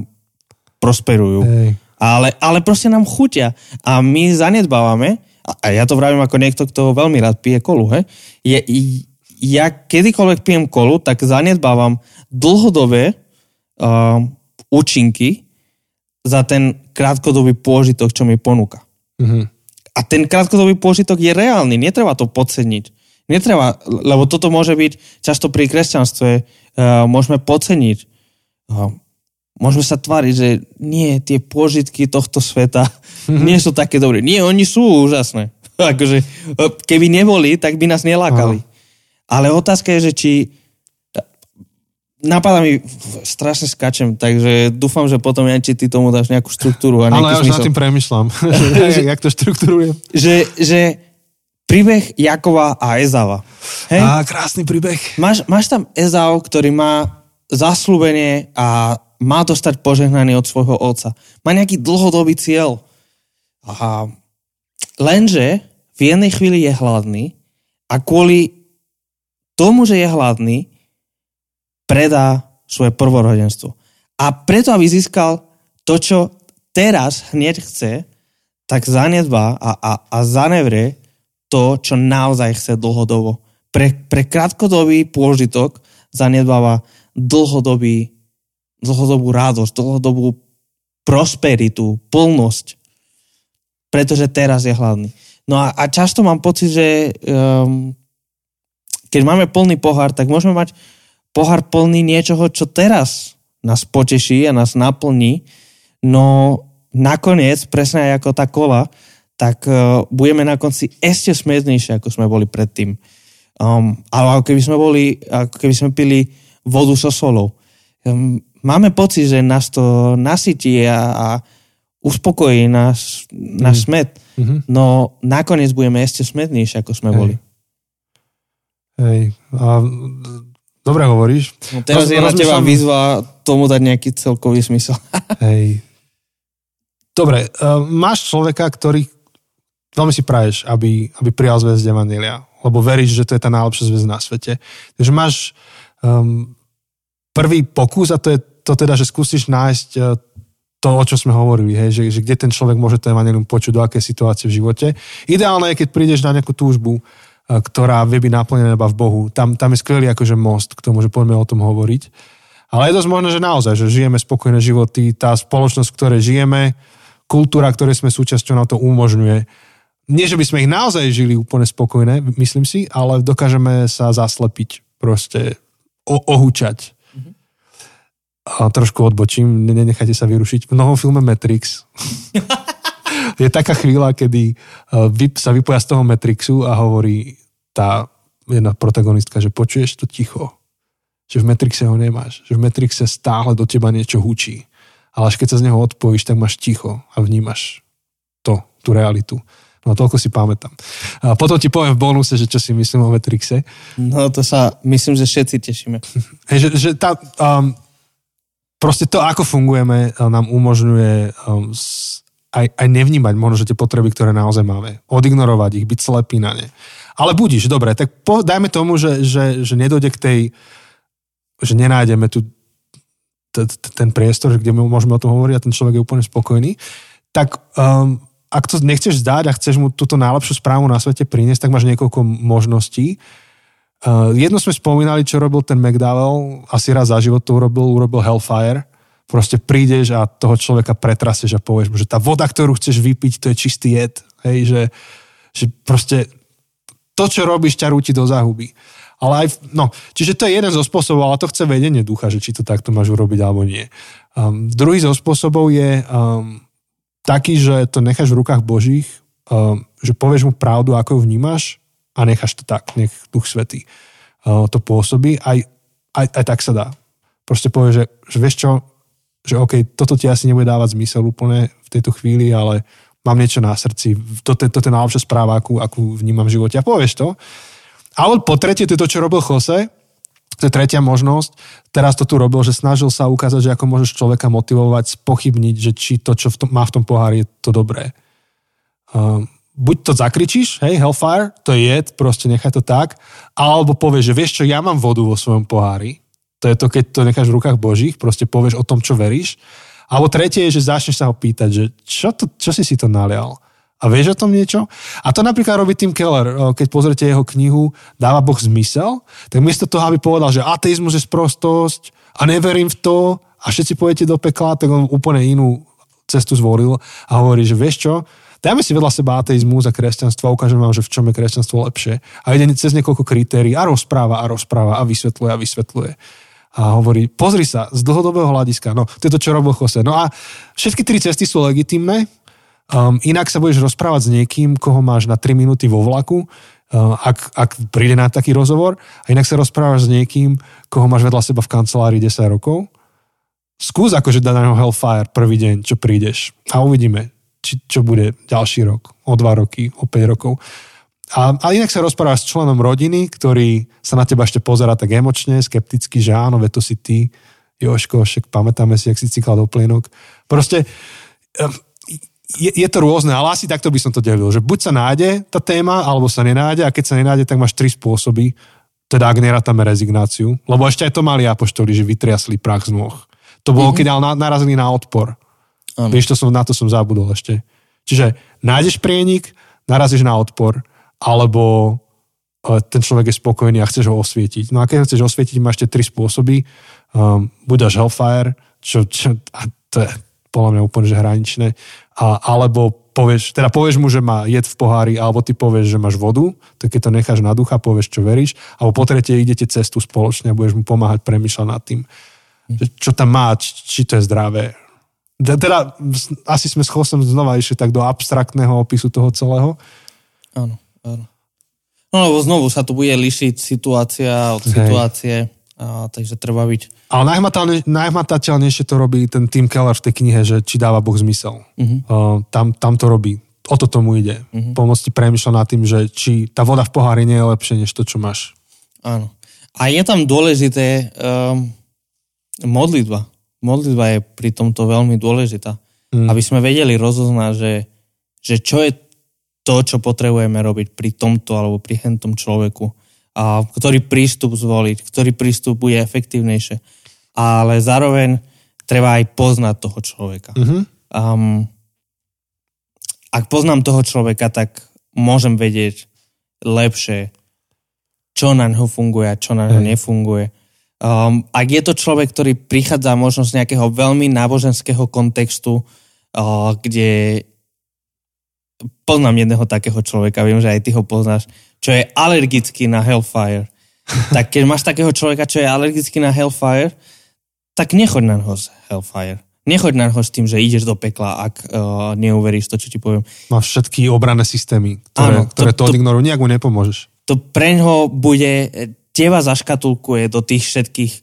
prosperujú. Hej. Ale, ale proste nám chutia. A my zanedbávame, a ja to vravím ako niekto, kto veľmi rád pije kolu, he? Je, ja kedykoľvek pijem kolu, tak zanedbávam dlhodobé uh, účinky za ten krátkodobý pôžitok, čo mi ponúka. Mm-hmm. A ten krátkodobý pôžitok je reálny, netreba to podceniť. Netreba, lebo toto môže byť často pri kresťanstve, uh, môžeme podceniť. Uh, môžeme sa tváriť, že nie, tie pôžitky tohto sveta mm-hmm. [laughs] nie sú také dobré. Nie, oni sú úžasné. [laughs] akože, keby neboli, tak by nás nelákali. Aha. Ale otázka je, že či napadá mi, strašne skačem, takže dúfam, že potom ja či ty tomu dáš nejakú štruktúru. A Ale ja už nad tým premyšľam, [laughs] jak to štruktúrujem. Že, že príbeh Jakova a Ezava. Hej? Á, krásny príbeh. Máš, máš tam Ezau, ktorý má zaslúbenie a má dostať požehnanie od svojho otca. Má nejaký dlhodobý cieľ. A lenže v jednej chvíli je hladný a kvôli tomu, že je hladný, predá svoje prvorodenstvo. A preto, aby získal to, čo teraz hneď chce, tak zanedbá a, a, a zanevrie to, čo naozaj chce dlhodobo. Pre, pre krátkodobý pôžitok zanedbáva dlhodobý dlhodobú radosť, dlhodobú prosperitu, plnosť. Pretože teraz je hladný. No a, a často mám pocit, že um, keď máme plný pohár, tak môžeme mať pohár plný niečoho, čo teraz nás poteší a nás naplní, no nakoniec, presne aj ako tá kola, tak uh, budeme na konci ešte smednejšie, ako sme boli predtým. Um, ale ako keby sme boli, ako keby sme pili vodu so solou. Um, máme pocit, že nás to nasytí a, a uspokojí náš, náš mm. smet, mm-hmm. no nakoniec budeme ešte smetnejšie, ako sme Hej. boli. Hej, a dobre hovoríš. No teraz Roz, je na teba výzva tomu dať nejaký celkový smysl. [laughs] Hej. Dobre, uh, máš človeka, ktorý veľmi si praješ, aby, aby prijal zväzť Evangelia, lebo veríš, že to je tá najlepšia zväzť na svete. Takže máš um, prvý pokus a to je to teda, že skúsiš nájsť e, to, o čo sme hovorili, hej, že, že kde ten človek môže to evanelium počuť, do aké situácie v živote. Ideálne je, keď prídeš na nejakú túžbu, e, ktorá vie byť naplnená iba v Bohu. Tam, tam je skvelý akože most k tomu, že poďme o tom hovoriť. Ale je dosť možné, že naozaj, že žijeme spokojné životy, tá spoločnosť, v ktorej žijeme, kultúra, ktorej sme súčasťou, na to umožňuje. Nie, že by sme ich naozaj žili úplne spokojné, myslím si, ale dokážeme sa zaslepiť, proste ohúčať a trošku odbočím, nenechajte sa vyrušiť. V novom filme Matrix [laughs] je taká chvíľa, kedy e, sa vypoja z toho Matrixu a hovorí tá jedna protagonistka, že počuješ to ticho, že v Matrixe ho nemáš, že v Matrixe stále do teba niečo hučí. Ale až keď sa z neho odpojíš, tak máš ticho a vnímaš to, tú realitu. No toľko si pamätám. A potom ti poviem v bonuse, že čo si myslím o Matrixe. No to sa, myslím, že všetci tešíme. [laughs] Že, že tá, um, proste to, ako fungujeme, eh, nám umožňuje um, aj, aj nevnímať možno, že tie potreby, ktoré naozaj máme. Odignorovať ich, byť slepý na ne. Ale budíš, dobre, tak po, dajme tomu, že, že, že nedojde k tej, že nenájdeme tu ten priestor, kde môžeme o tom hovoriť a ten človek je úplne spokojný, tak um, ak to nechceš zdať a chceš mu túto najlepšiu správu na svete priniesť, tak máš niekoľko možností. Uh, jedno sme spomínali, čo robil ten McDowell, asi raz za život to urobil, urobil Hellfire. Proste prídeš a toho človeka pretraseš a povieš mu, že tá voda, ktorú chceš vypiť, to je čistý jed. Hej, že, že proste to, čo robíš, ťa rúti do záhuby. Ale aj, no, čiže to je jeden zo spôsobov, ale to chce vedenie ducha, že či to takto máš urobiť alebo nie. Um, druhý zo spôsobov je um, taký, že to necháš v rukách Božích, um, že povieš mu pravdu, ako ju vnímaš a necháš to tak, nech Duch Svetý uh, to pôsobí. Aj, aj, aj tak sa dá. Proste povie, že, že vieš čo, že OK, toto ti asi nebude dávať zmysel úplne v tejto chvíli, ale mám niečo na srdci. Toto, toto je najlepšia správa, akú, akú vnímam v živote. A povieš to. Ale po tretie, to je to, čo robil Jose, to je tretia možnosť. Teraz to tu robil, že snažil sa ukázať, že ako môžeš človeka motivovať, spochybniť, že či to, čo v tom, má v tom pohári, je to dobré. Um, buď to zakričíš, hej, Hellfire, to je jed, proste nechaj to tak, alebo povieš, že vieš čo, ja mám vodu vo svojom pohári, to je to, keď to necháš v rukách Božích, proste povieš o tom, čo veríš, Alebo tretie je, že začneš sa ho pýtať, že čo, to, čo si si to nalial? A vieš o tom niečo? A to napríklad robí Tim Keller, keď pozrite jeho knihu Dáva Boh zmysel, tak miesto toho, aby povedal, že ateizmus je sprostosť a neverím v to a všetci pojete do pekla, tak on úplne inú cestu zvolil a hovorí, že vieš čo, dajme si vedľa seba ateizmus a kresťanstvo a ukážem vám, že v čom je kresťanstvo lepšie. A ide cez niekoľko kritérií a rozpráva a rozpráva a vysvetľuje a vysvetľuje a hovorí, pozri sa, z dlhodobého hľadiska, no to je to, čo robil Jose. No a všetky tri cesty sú legitimné, um, inak sa budeš rozprávať s niekým, koho máš na 3 minúty vo vlaku, uh, ak, ak príde na taký rozhovor, a inak sa rozprávaš s niekým, koho máš vedľa seba v kancelárii 10 rokov. Skús akože dať na neho Hellfire prvý deň, čo prídeš a uvidíme, či, čo bude ďalší rok, o 2 roky, o 5 rokov. A, a inak sa rozprávaš s členom rodiny, ktorý sa na teba ešte pozera tak emočne, skepticky, že áno, ve to si ty, Joško, však pamätáme si, jak si cíkal do plynok. Proste je, je to rôzne, ale asi takto by som to delil, že buď sa nájde tá téma, alebo sa nenájde a keď sa nenájde, tak máš tri spôsoby, teda ak nerátame rezignáciu, lebo ešte aj to mali apoštoli, že vytriasli prach z nôh. To bolo, mm-hmm. keď narazili na odpor. Ano. Vieš, to som, na to som zabudol ešte. Čiže nájdeš prienik, narazíš na odpor, alebo e, ten človek je spokojný a chceš ho osvietiť. No a keď ho chceš osvietiť, máš tie tri spôsoby. Um, buď až Hellfire, čo, čo a to je podľa mňa úplne že hraničné, a, alebo povieš, teda povieš mu, že má jed v pohári, alebo ty povieš, že máš vodu, tak keď to necháš na ducha, povieš, čo veríš, alebo po tretie idete cestu spoločne a budeš mu pomáhať premýšľať nad tým, čo tam má, či to je zdravé. Teda asi sme s Chosem znova išli tak do abstraktného opisu toho celého. Áno. No lebo znovu sa tu bude lišiť situácia od Hej. situácie, a, takže treba byť... Ale najhmatateľnejšie to robí ten Tim Keller v tej knihe, že či dáva Boh zmysel. Uh-huh. Uh, tam, tam to robí. O to tomu ide. Uh-huh. Pomôcť ti premyšľať nad tým, že či tá voda v pohári nie je lepšie, než to, čo máš. Áno. A je tam dôležité um, modlitba. Modlitba je pri tomto veľmi dôležitá. Mm. Aby sme vedeli rozoznať, že, že čo je to, čo potrebujeme robiť pri tomto alebo pri hentom človeku. A ktorý prístup zvoliť, ktorý prístup bude efektívnejšie. Ale zároveň treba aj poznať toho človeka. Mm-hmm. Um, ak poznám toho človeka, tak môžem vedieť lepšie, čo na ňo funguje a čo na ňo nefunguje. Um, ak je to človek, ktorý prichádza možno z nejakého veľmi náboženského kontextu, uh, kde poznám jedného takého človeka, viem, že aj ty ho poznáš, čo je alergický na Hellfire. [laughs] tak keď máš takého človeka, čo je alergický na Hellfire, tak nechoď na ho z Hellfire. Nechoď na ho s tým, že ideš do pekla, ak uh, neuveríš to, čo ti poviem. Máš všetky obranné systémy, ktoré, Áno, to, ktoré to, to ignorujú. Nijak mu nepomôžeš. To preňho bude, teba zaškatulkuje do tých všetkých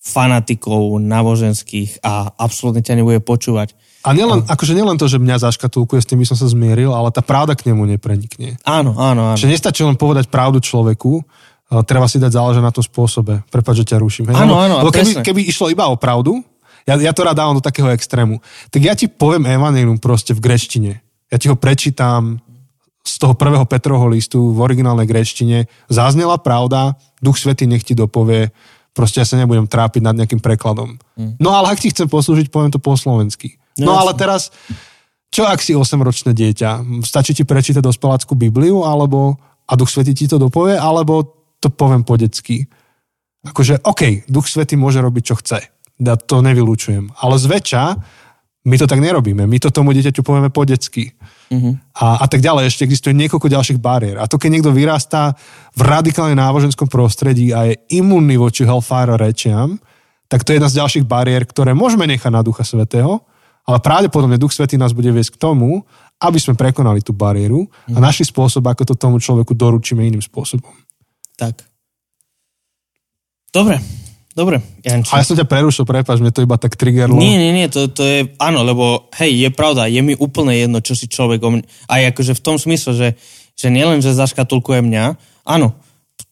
fanatikov náboženských a absolútne ťa nebude počúvať. A nielen, a... akože nielen to, že mňa zaškatulkuje, s tým by som sa zmieril, ale tá pravda k nemu neprenikne. Áno, áno, áno. Že nestačí len povedať pravdu človeku, treba si dať záležať na tom spôsobe. Prepač, že ťa ruším. Hej? Áno, áno, Lebo keby, keby išlo iba o pravdu, ja, ja to rád dávam do takého extrému, tak ja ti poviem evanelium proste v greštine. Ja ti ho prečítam z toho prvého Petrovho listu v originálnej greštine. Zaznela pravda, Duch Svetý nech ti dopovie, proste ja sa nebudem trápiť nad nejakým prekladom. Mm. No ale ak ti chcem poslúžiť, poviem to po slovensky. No, no ale teraz, čo ak si 8-ročné dieťa? Stačí ti prečítať dospeláckú Bibliu, alebo a Duch Svetý ti to dopovie, alebo to poviem po detsky. Akože, OK, Duch Svetý môže robiť, čo chce. Ja to nevylučujem. Ale zväčša my to tak nerobíme. My to tomu dieťaťu povieme po detsky. Uh-huh. A, a tak ďalej. Ešte existuje niekoľko ďalších bariér. A to, keď niekto vyrastá v radikálne náboženskom prostredí a je imunný voči Hellfire rečiam, tak to je jedna z ďalších bariér, ktoré môžeme nechať na Ducha Svetého, ale pravdepodobne Duch Svetý nás bude viesť k tomu, aby sme prekonali tú bariéru a mhm. našli spôsob, ako to tomu človeku doručíme iným spôsobom. Tak. Dobre, dobre. Janči. A ja som ťa prerušil, prepáč, mne to iba tak triggerlo. Nie, nie, nie, to, to je, áno, lebo hej, je pravda, je mi úplne jedno, čo si človek o mňa, aj akože v tom smysle, že, že nielen, že zaškatulkuje mňa, áno,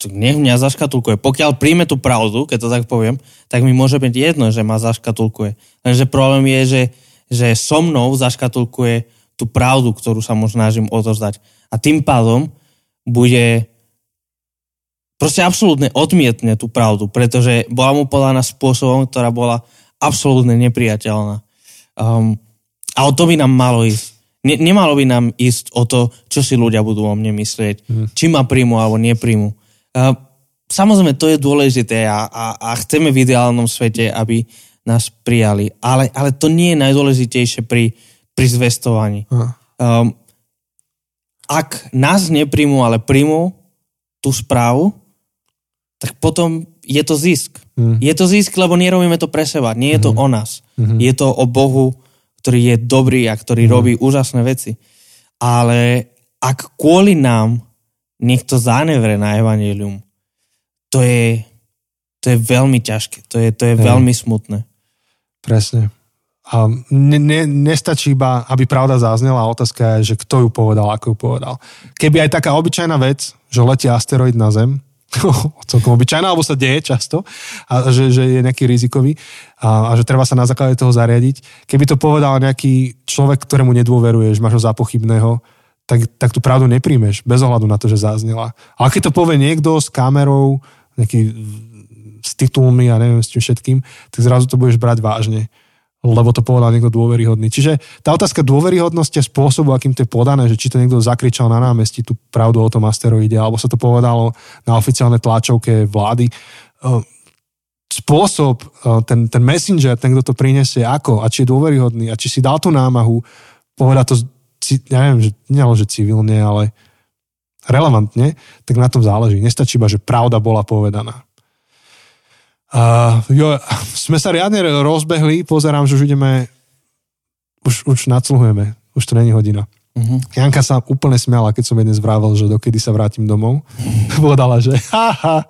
nech mňa zaškatulkuje. Pokiaľ príjme tú pravdu, keď to tak poviem, tak mi môže byť jedno, že ma zaškatulkuje. Lenže problém je, že že so mnou zaškatulkuje tú pravdu, ktorú sa mu snažím odozdať. A tým pádom bude proste absolútne odmietne tú pravdu, pretože bola mu podaná spôsobom, ktorá bola absolútne nepriateľná. Um, a o to by nám malo ísť. Ne, nemalo by nám ísť o to, čo si ľudia budú o mne myslieť. Mm. Či ma príjmu alebo nepríjmu. Uh, samozrejme, to je dôležité a, a, a chceme v ideálnom svete, aby nás prijali. Ale, ale to nie je najdôležitejšie pri, pri zvestovaní. Um, ak nás nepríjmu, ale príjmu tú správu, tak potom je to zisk. Mm. Je to zisk, lebo nerobíme to pre seba. Nie je to mm. o nás. Mm-hmm. Je to o Bohu, ktorý je dobrý a ktorý mm. robí úžasné veci. Ale ak kvôli nám niekto zanevre na evanelium, to je, to je veľmi ťažké. To je, to je veľmi smutné. Presne. A ne, ne, nestačí iba, aby pravda záznela, otázka je, že kto ju povedal, ako ju povedal. Keby aj taká obyčajná vec, že letí asteroid na Zem, [laughs] celkom obyčajná, alebo sa deje často, a že, že je nejaký rizikový a, a že treba sa na základe toho zariadiť. Keby to povedal nejaký človek, ktorému nedôveruješ, máš ho za pochybného, tak, tak tú pravdu nepríjmeš, bez ohľadu na to, že zaznela. Ale keď to povie niekto s kamerou, nejaký s titulmi a neviem s tým všetkým, tak zrazu to budeš brať vážne lebo to povedal niekto dôveryhodný. Čiže tá otázka dôveryhodnosti a spôsobu, akým to je podané, že či to niekto zakričal na námestí tú pravdu o tom asteroide, alebo sa to povedalo na oficiálnej tlačovke vlády. Ehm, spôsob, ehm, ten, ten messenger, ten, kto to prinesie, ako a či je dôveryhodný a či si dal tú námahu povedať to, ja neviem, že, nielen, že civilne, ale relevantne, tak na tom záleží. Nestačí iba, že pravda bola povedaná. Uh, jo, sme sa riadne rozbehli, pozerám, že už ideme, už, už nacluhujeme, už to není hodina. Uh-huh. Janka sa úplne smiala, keď som jej dnes vravel, že dokedy sa vrátim domov. [laughs] Povedala, že haha.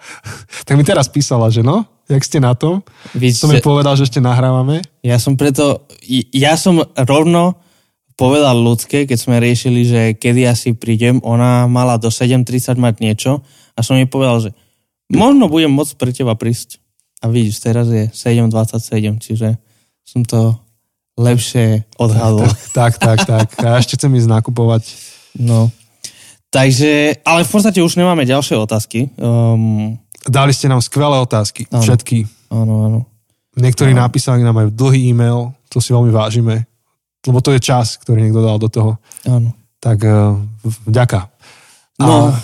Tak mi teraz písala, že no, jak ste na tom? Víš, som jej povedal, že ešte nahrávame. Ja som preto, ja som rovno povedal ľudské, keď sme riešili, že kedy asi prídem, ona mala do 7.30 mať niečo a som jej povedal, že možno budem môcť pre teba prísť. A vidíš, teraz je 7.27, čiže som to lepšie odhadol. Tak, tak, tak. tak. A ešte chcem ísť nakupovať. No. Takže, ale v podstate už nemáme ďalšie otázky. Um, Dali ste nám skvelé otázky. Áno. Všetky. Áno, áno. Niektorí áno. napísali nám aj dlhý e-mail, to si veľmi vážime, lebo to je čas, ktorý niekto dal do toho. Áno. Tak uh, vďaka. No, a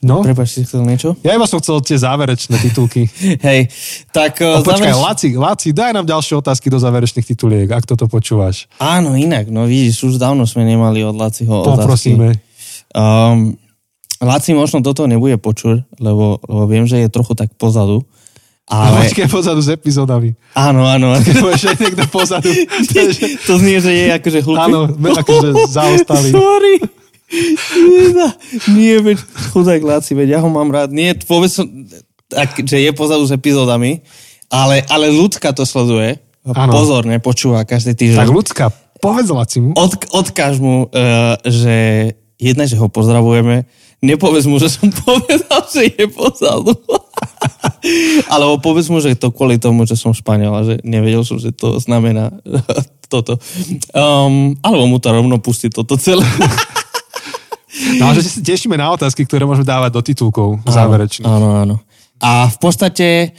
No? Prepač, si chcel niečo? Ja iba som chcel tie záverečné titulky. [laughs] Hej, tak... Uh, počkaj, závereš... Laci, Laci, daj nám ďalšie otázky do záverečných tituliek, ak toto počúvaš. Áno, inak, no vidíš, už dávno sme nemali od Laciho otázky. Poprosíme. Um, Laci možno toto nebude počuť, lebo, lebo viem, že je trochu tak pozadu. Ale... Počkaj, pozadu s epizódami. Áno, áno. Keď [laughs] povieš, že niekto pozadu. To, [laughs] je, to znie, že je akože hlupý. Áno, akože zaostalý. Sorry. Nie, veď chudák Láci, veď ja ho mám rád. Nie, vôbec som, tak, že je pozadu s epizódami, ale, ale ľudská to sleduje. Ano. Pozorne počúva každý týždeň. Tak ľudská, povedz Lacimu. Od, odkáž mu, uh, že jedna, že ho pozdravujeme, nepovedz mu, že som [laughs] povedal, že je pozadu. [laughs] Alebo povedz mu, že to kvôli tomu, že som Španiel a že nevedel som, že to znamená [laughs] toto. Um, alebo mu to rovno pustí toto celé. No, že sa tešíme na otázky, ktoré môžeme dávať do titulkov záverečných. Áno, áno. A v podstate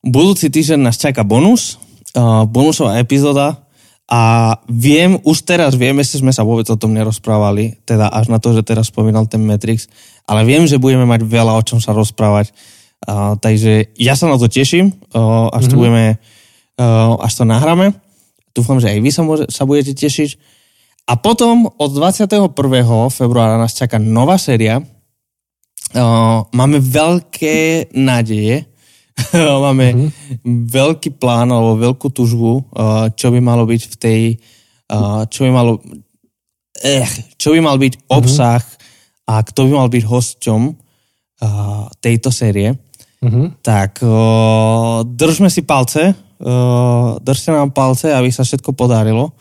budúci týždeň nás čaká bonus, uh, bonusová epizóda a viem, už teraz viem, ešte sme sa vôbec o tom nerozprávali, teda až na to, že teraz spomínal ten Matrix, ale viem, že budeme mať veľa o čom sa rozprávať. Uh, takže ja sa na to teším, uh, až, mm-hmm. to mhm. budeme, uh, až to nahráme. Dúfam, že aj vy sa, môže, sa budete tešiť. A potom od 21. februára nás čaká nová séria. Uh, máme veľké nádeje, [laughs] máme mm-hmm. veľký plán alebo veľkú tužbu, uh, čo by malo byť v tej, uh, čo by malo, eh, čo by mal byť mhm. obsah mm-hmm. a kto by mal byť hosťom uh, tejto série. Mm-hmm. Tak uh, držme si palce, uh, držte nám palce, aby sa všetko podarilo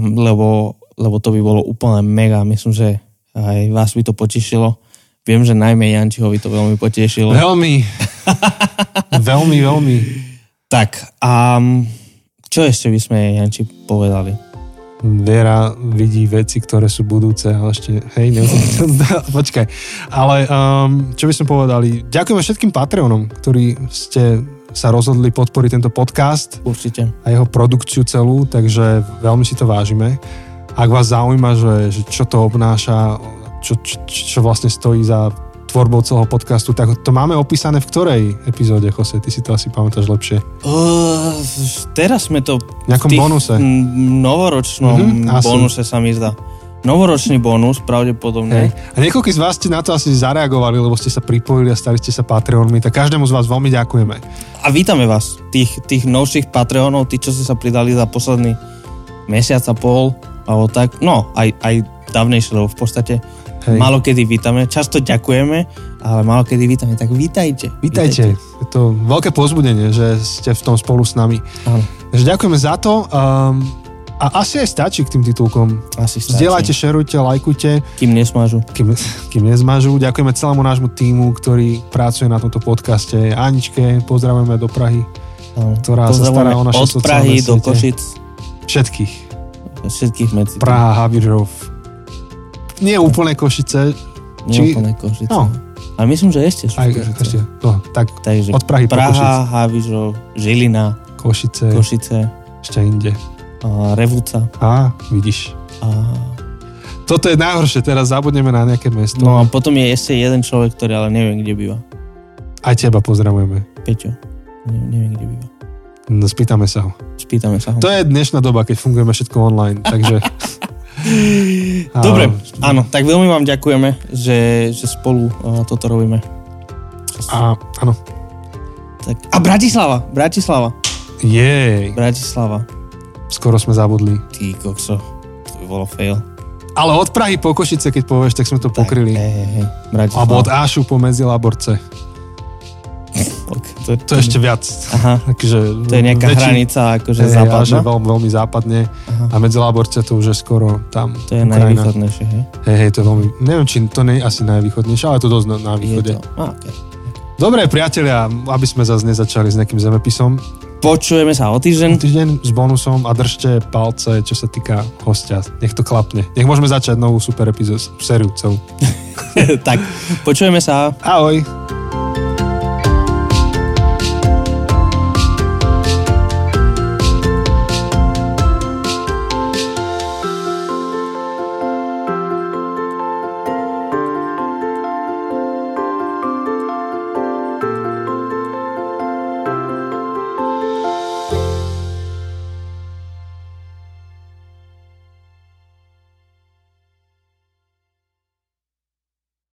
lebo, lebo to by bolo úplne mega. Myslím, že aj vás by to potešilo. Viem, že najmä Jančiho by to veľmi potešilo. Veľmi. [laughs] veľmi, veľmi. Tak, a um, čo ešte by sme Janči povedali? Viera vidí veci, ktoré sú budúce, ale ešte, hej, [laughs] počkaj. Ale um, čo by sme povedali, ďakujeme všetkým Patreonom, ktorí ste sa rozhodli podporiť tento podcast Určite. a jeho produkciu celú, takže veľmi si to vážime. Ak vás zaujíma, že, že čo to obnáša, čo, čo, čo vlastne stojí za tvorbou celého podcastu, tak to máme opísané v ktorej epizóde, Jose? Ty si to asi pamätáš lepšie. Uh, teraz sme to... V nejakom bonuse. Novoročnom Mhm, asi. bonuse sa mi zdá. Novoročný bonus, pravdepodobne. Hej. A niekoľkí z vás ste na to asi zareagovali, lebo ste sa pripojili a stali ste sa Patreonmi, tak každému z vás veľmi ďakujeme. A vítame vás, tých, tých novších Patreonov, tí, čo ste sa pridali za posledný mesiac a pol, alebo tak, no, aj, aj dávnejšie, lebo v podstate Hej. málo kedy vítame, často ďakujeme, ale málo kedy vítame, tak vítajte. Vítajte. Je to veľké pozbudenie, že ste v tom spolu s nami. Áno, Takže ďakujeme za to. Um, a asi aj stačí k tým titulkom. asi stačí. Zdieľajte, šerujte, lajkujte, Kým nesmažu. kým, kým nezmažú. Ďakujeme celému nášmu týmu, ktorý pracuje na tomto podcaste. Aničke, pozdravujeme do Prahy, Áno. ktorá sa stará o naše Od Prahy sociálne do siete. Košic, všetkých. všetkých medzi. Praha, Havířov. Nie úplne Košice. Nie či- úplne Košice. No. A myslím, že ešte sú Aj, Košice. ešte, no, tak Takže od Prahy po Praha, Havižov, Žilina, Košice, Košice, ešte inde. Revúca. Á, vidíš. A... Toto je najhoršie, teraz zabudneme na nejaké mesto. No a potom je ešte jeden človek, ktorý ale neviem, kde býva. Aj teba pozdravujeme. Peťo. Ne, neviem, kde býva. No, spýtame sa ho. Spýtame sa ho. To je dnešná doba, keď fungujeme všetko online, takže... [laughs] Dobre, áno, tak veľmi vám ďakujeme, že, že spolu uh, toto robíme. A, áno. Tak. A Bratislava, Bratislava, Jej, Bratislava. Skoro sme zabudli. Ty kokso, to by bolo fail. Ale od Prahy po Košice, keď povieš, tak sme to pokryli. Tak, hej, hej, hej. Alebo od Ášu po Medzilaborce. To, To je ešte viac. Aha, Takže to je nejaká väčší- hranica akože Hej, ale že západná. veľmi, veľmi západne. Aha. A Medzilaborce to už je skoro tam. To je Ukrajina. najvýchodnejšie, hej? Hej, hej, to je veľmi... Neviem, či to nie je asi najvýchodnejšie, ale je to dosť na, na Je východe. to. A, okay. Dobre, priatelia, aby sme zase nezačali s nejakým zemepisom. Počujeme sa o týždeň. Týždeň s bonusom a držte palce, čo sa týka hostia. Nech to klapne. Nech môžeme začať novú super epizódu, sériu celú. [laughs] tak, počujeme sa. Ahoj!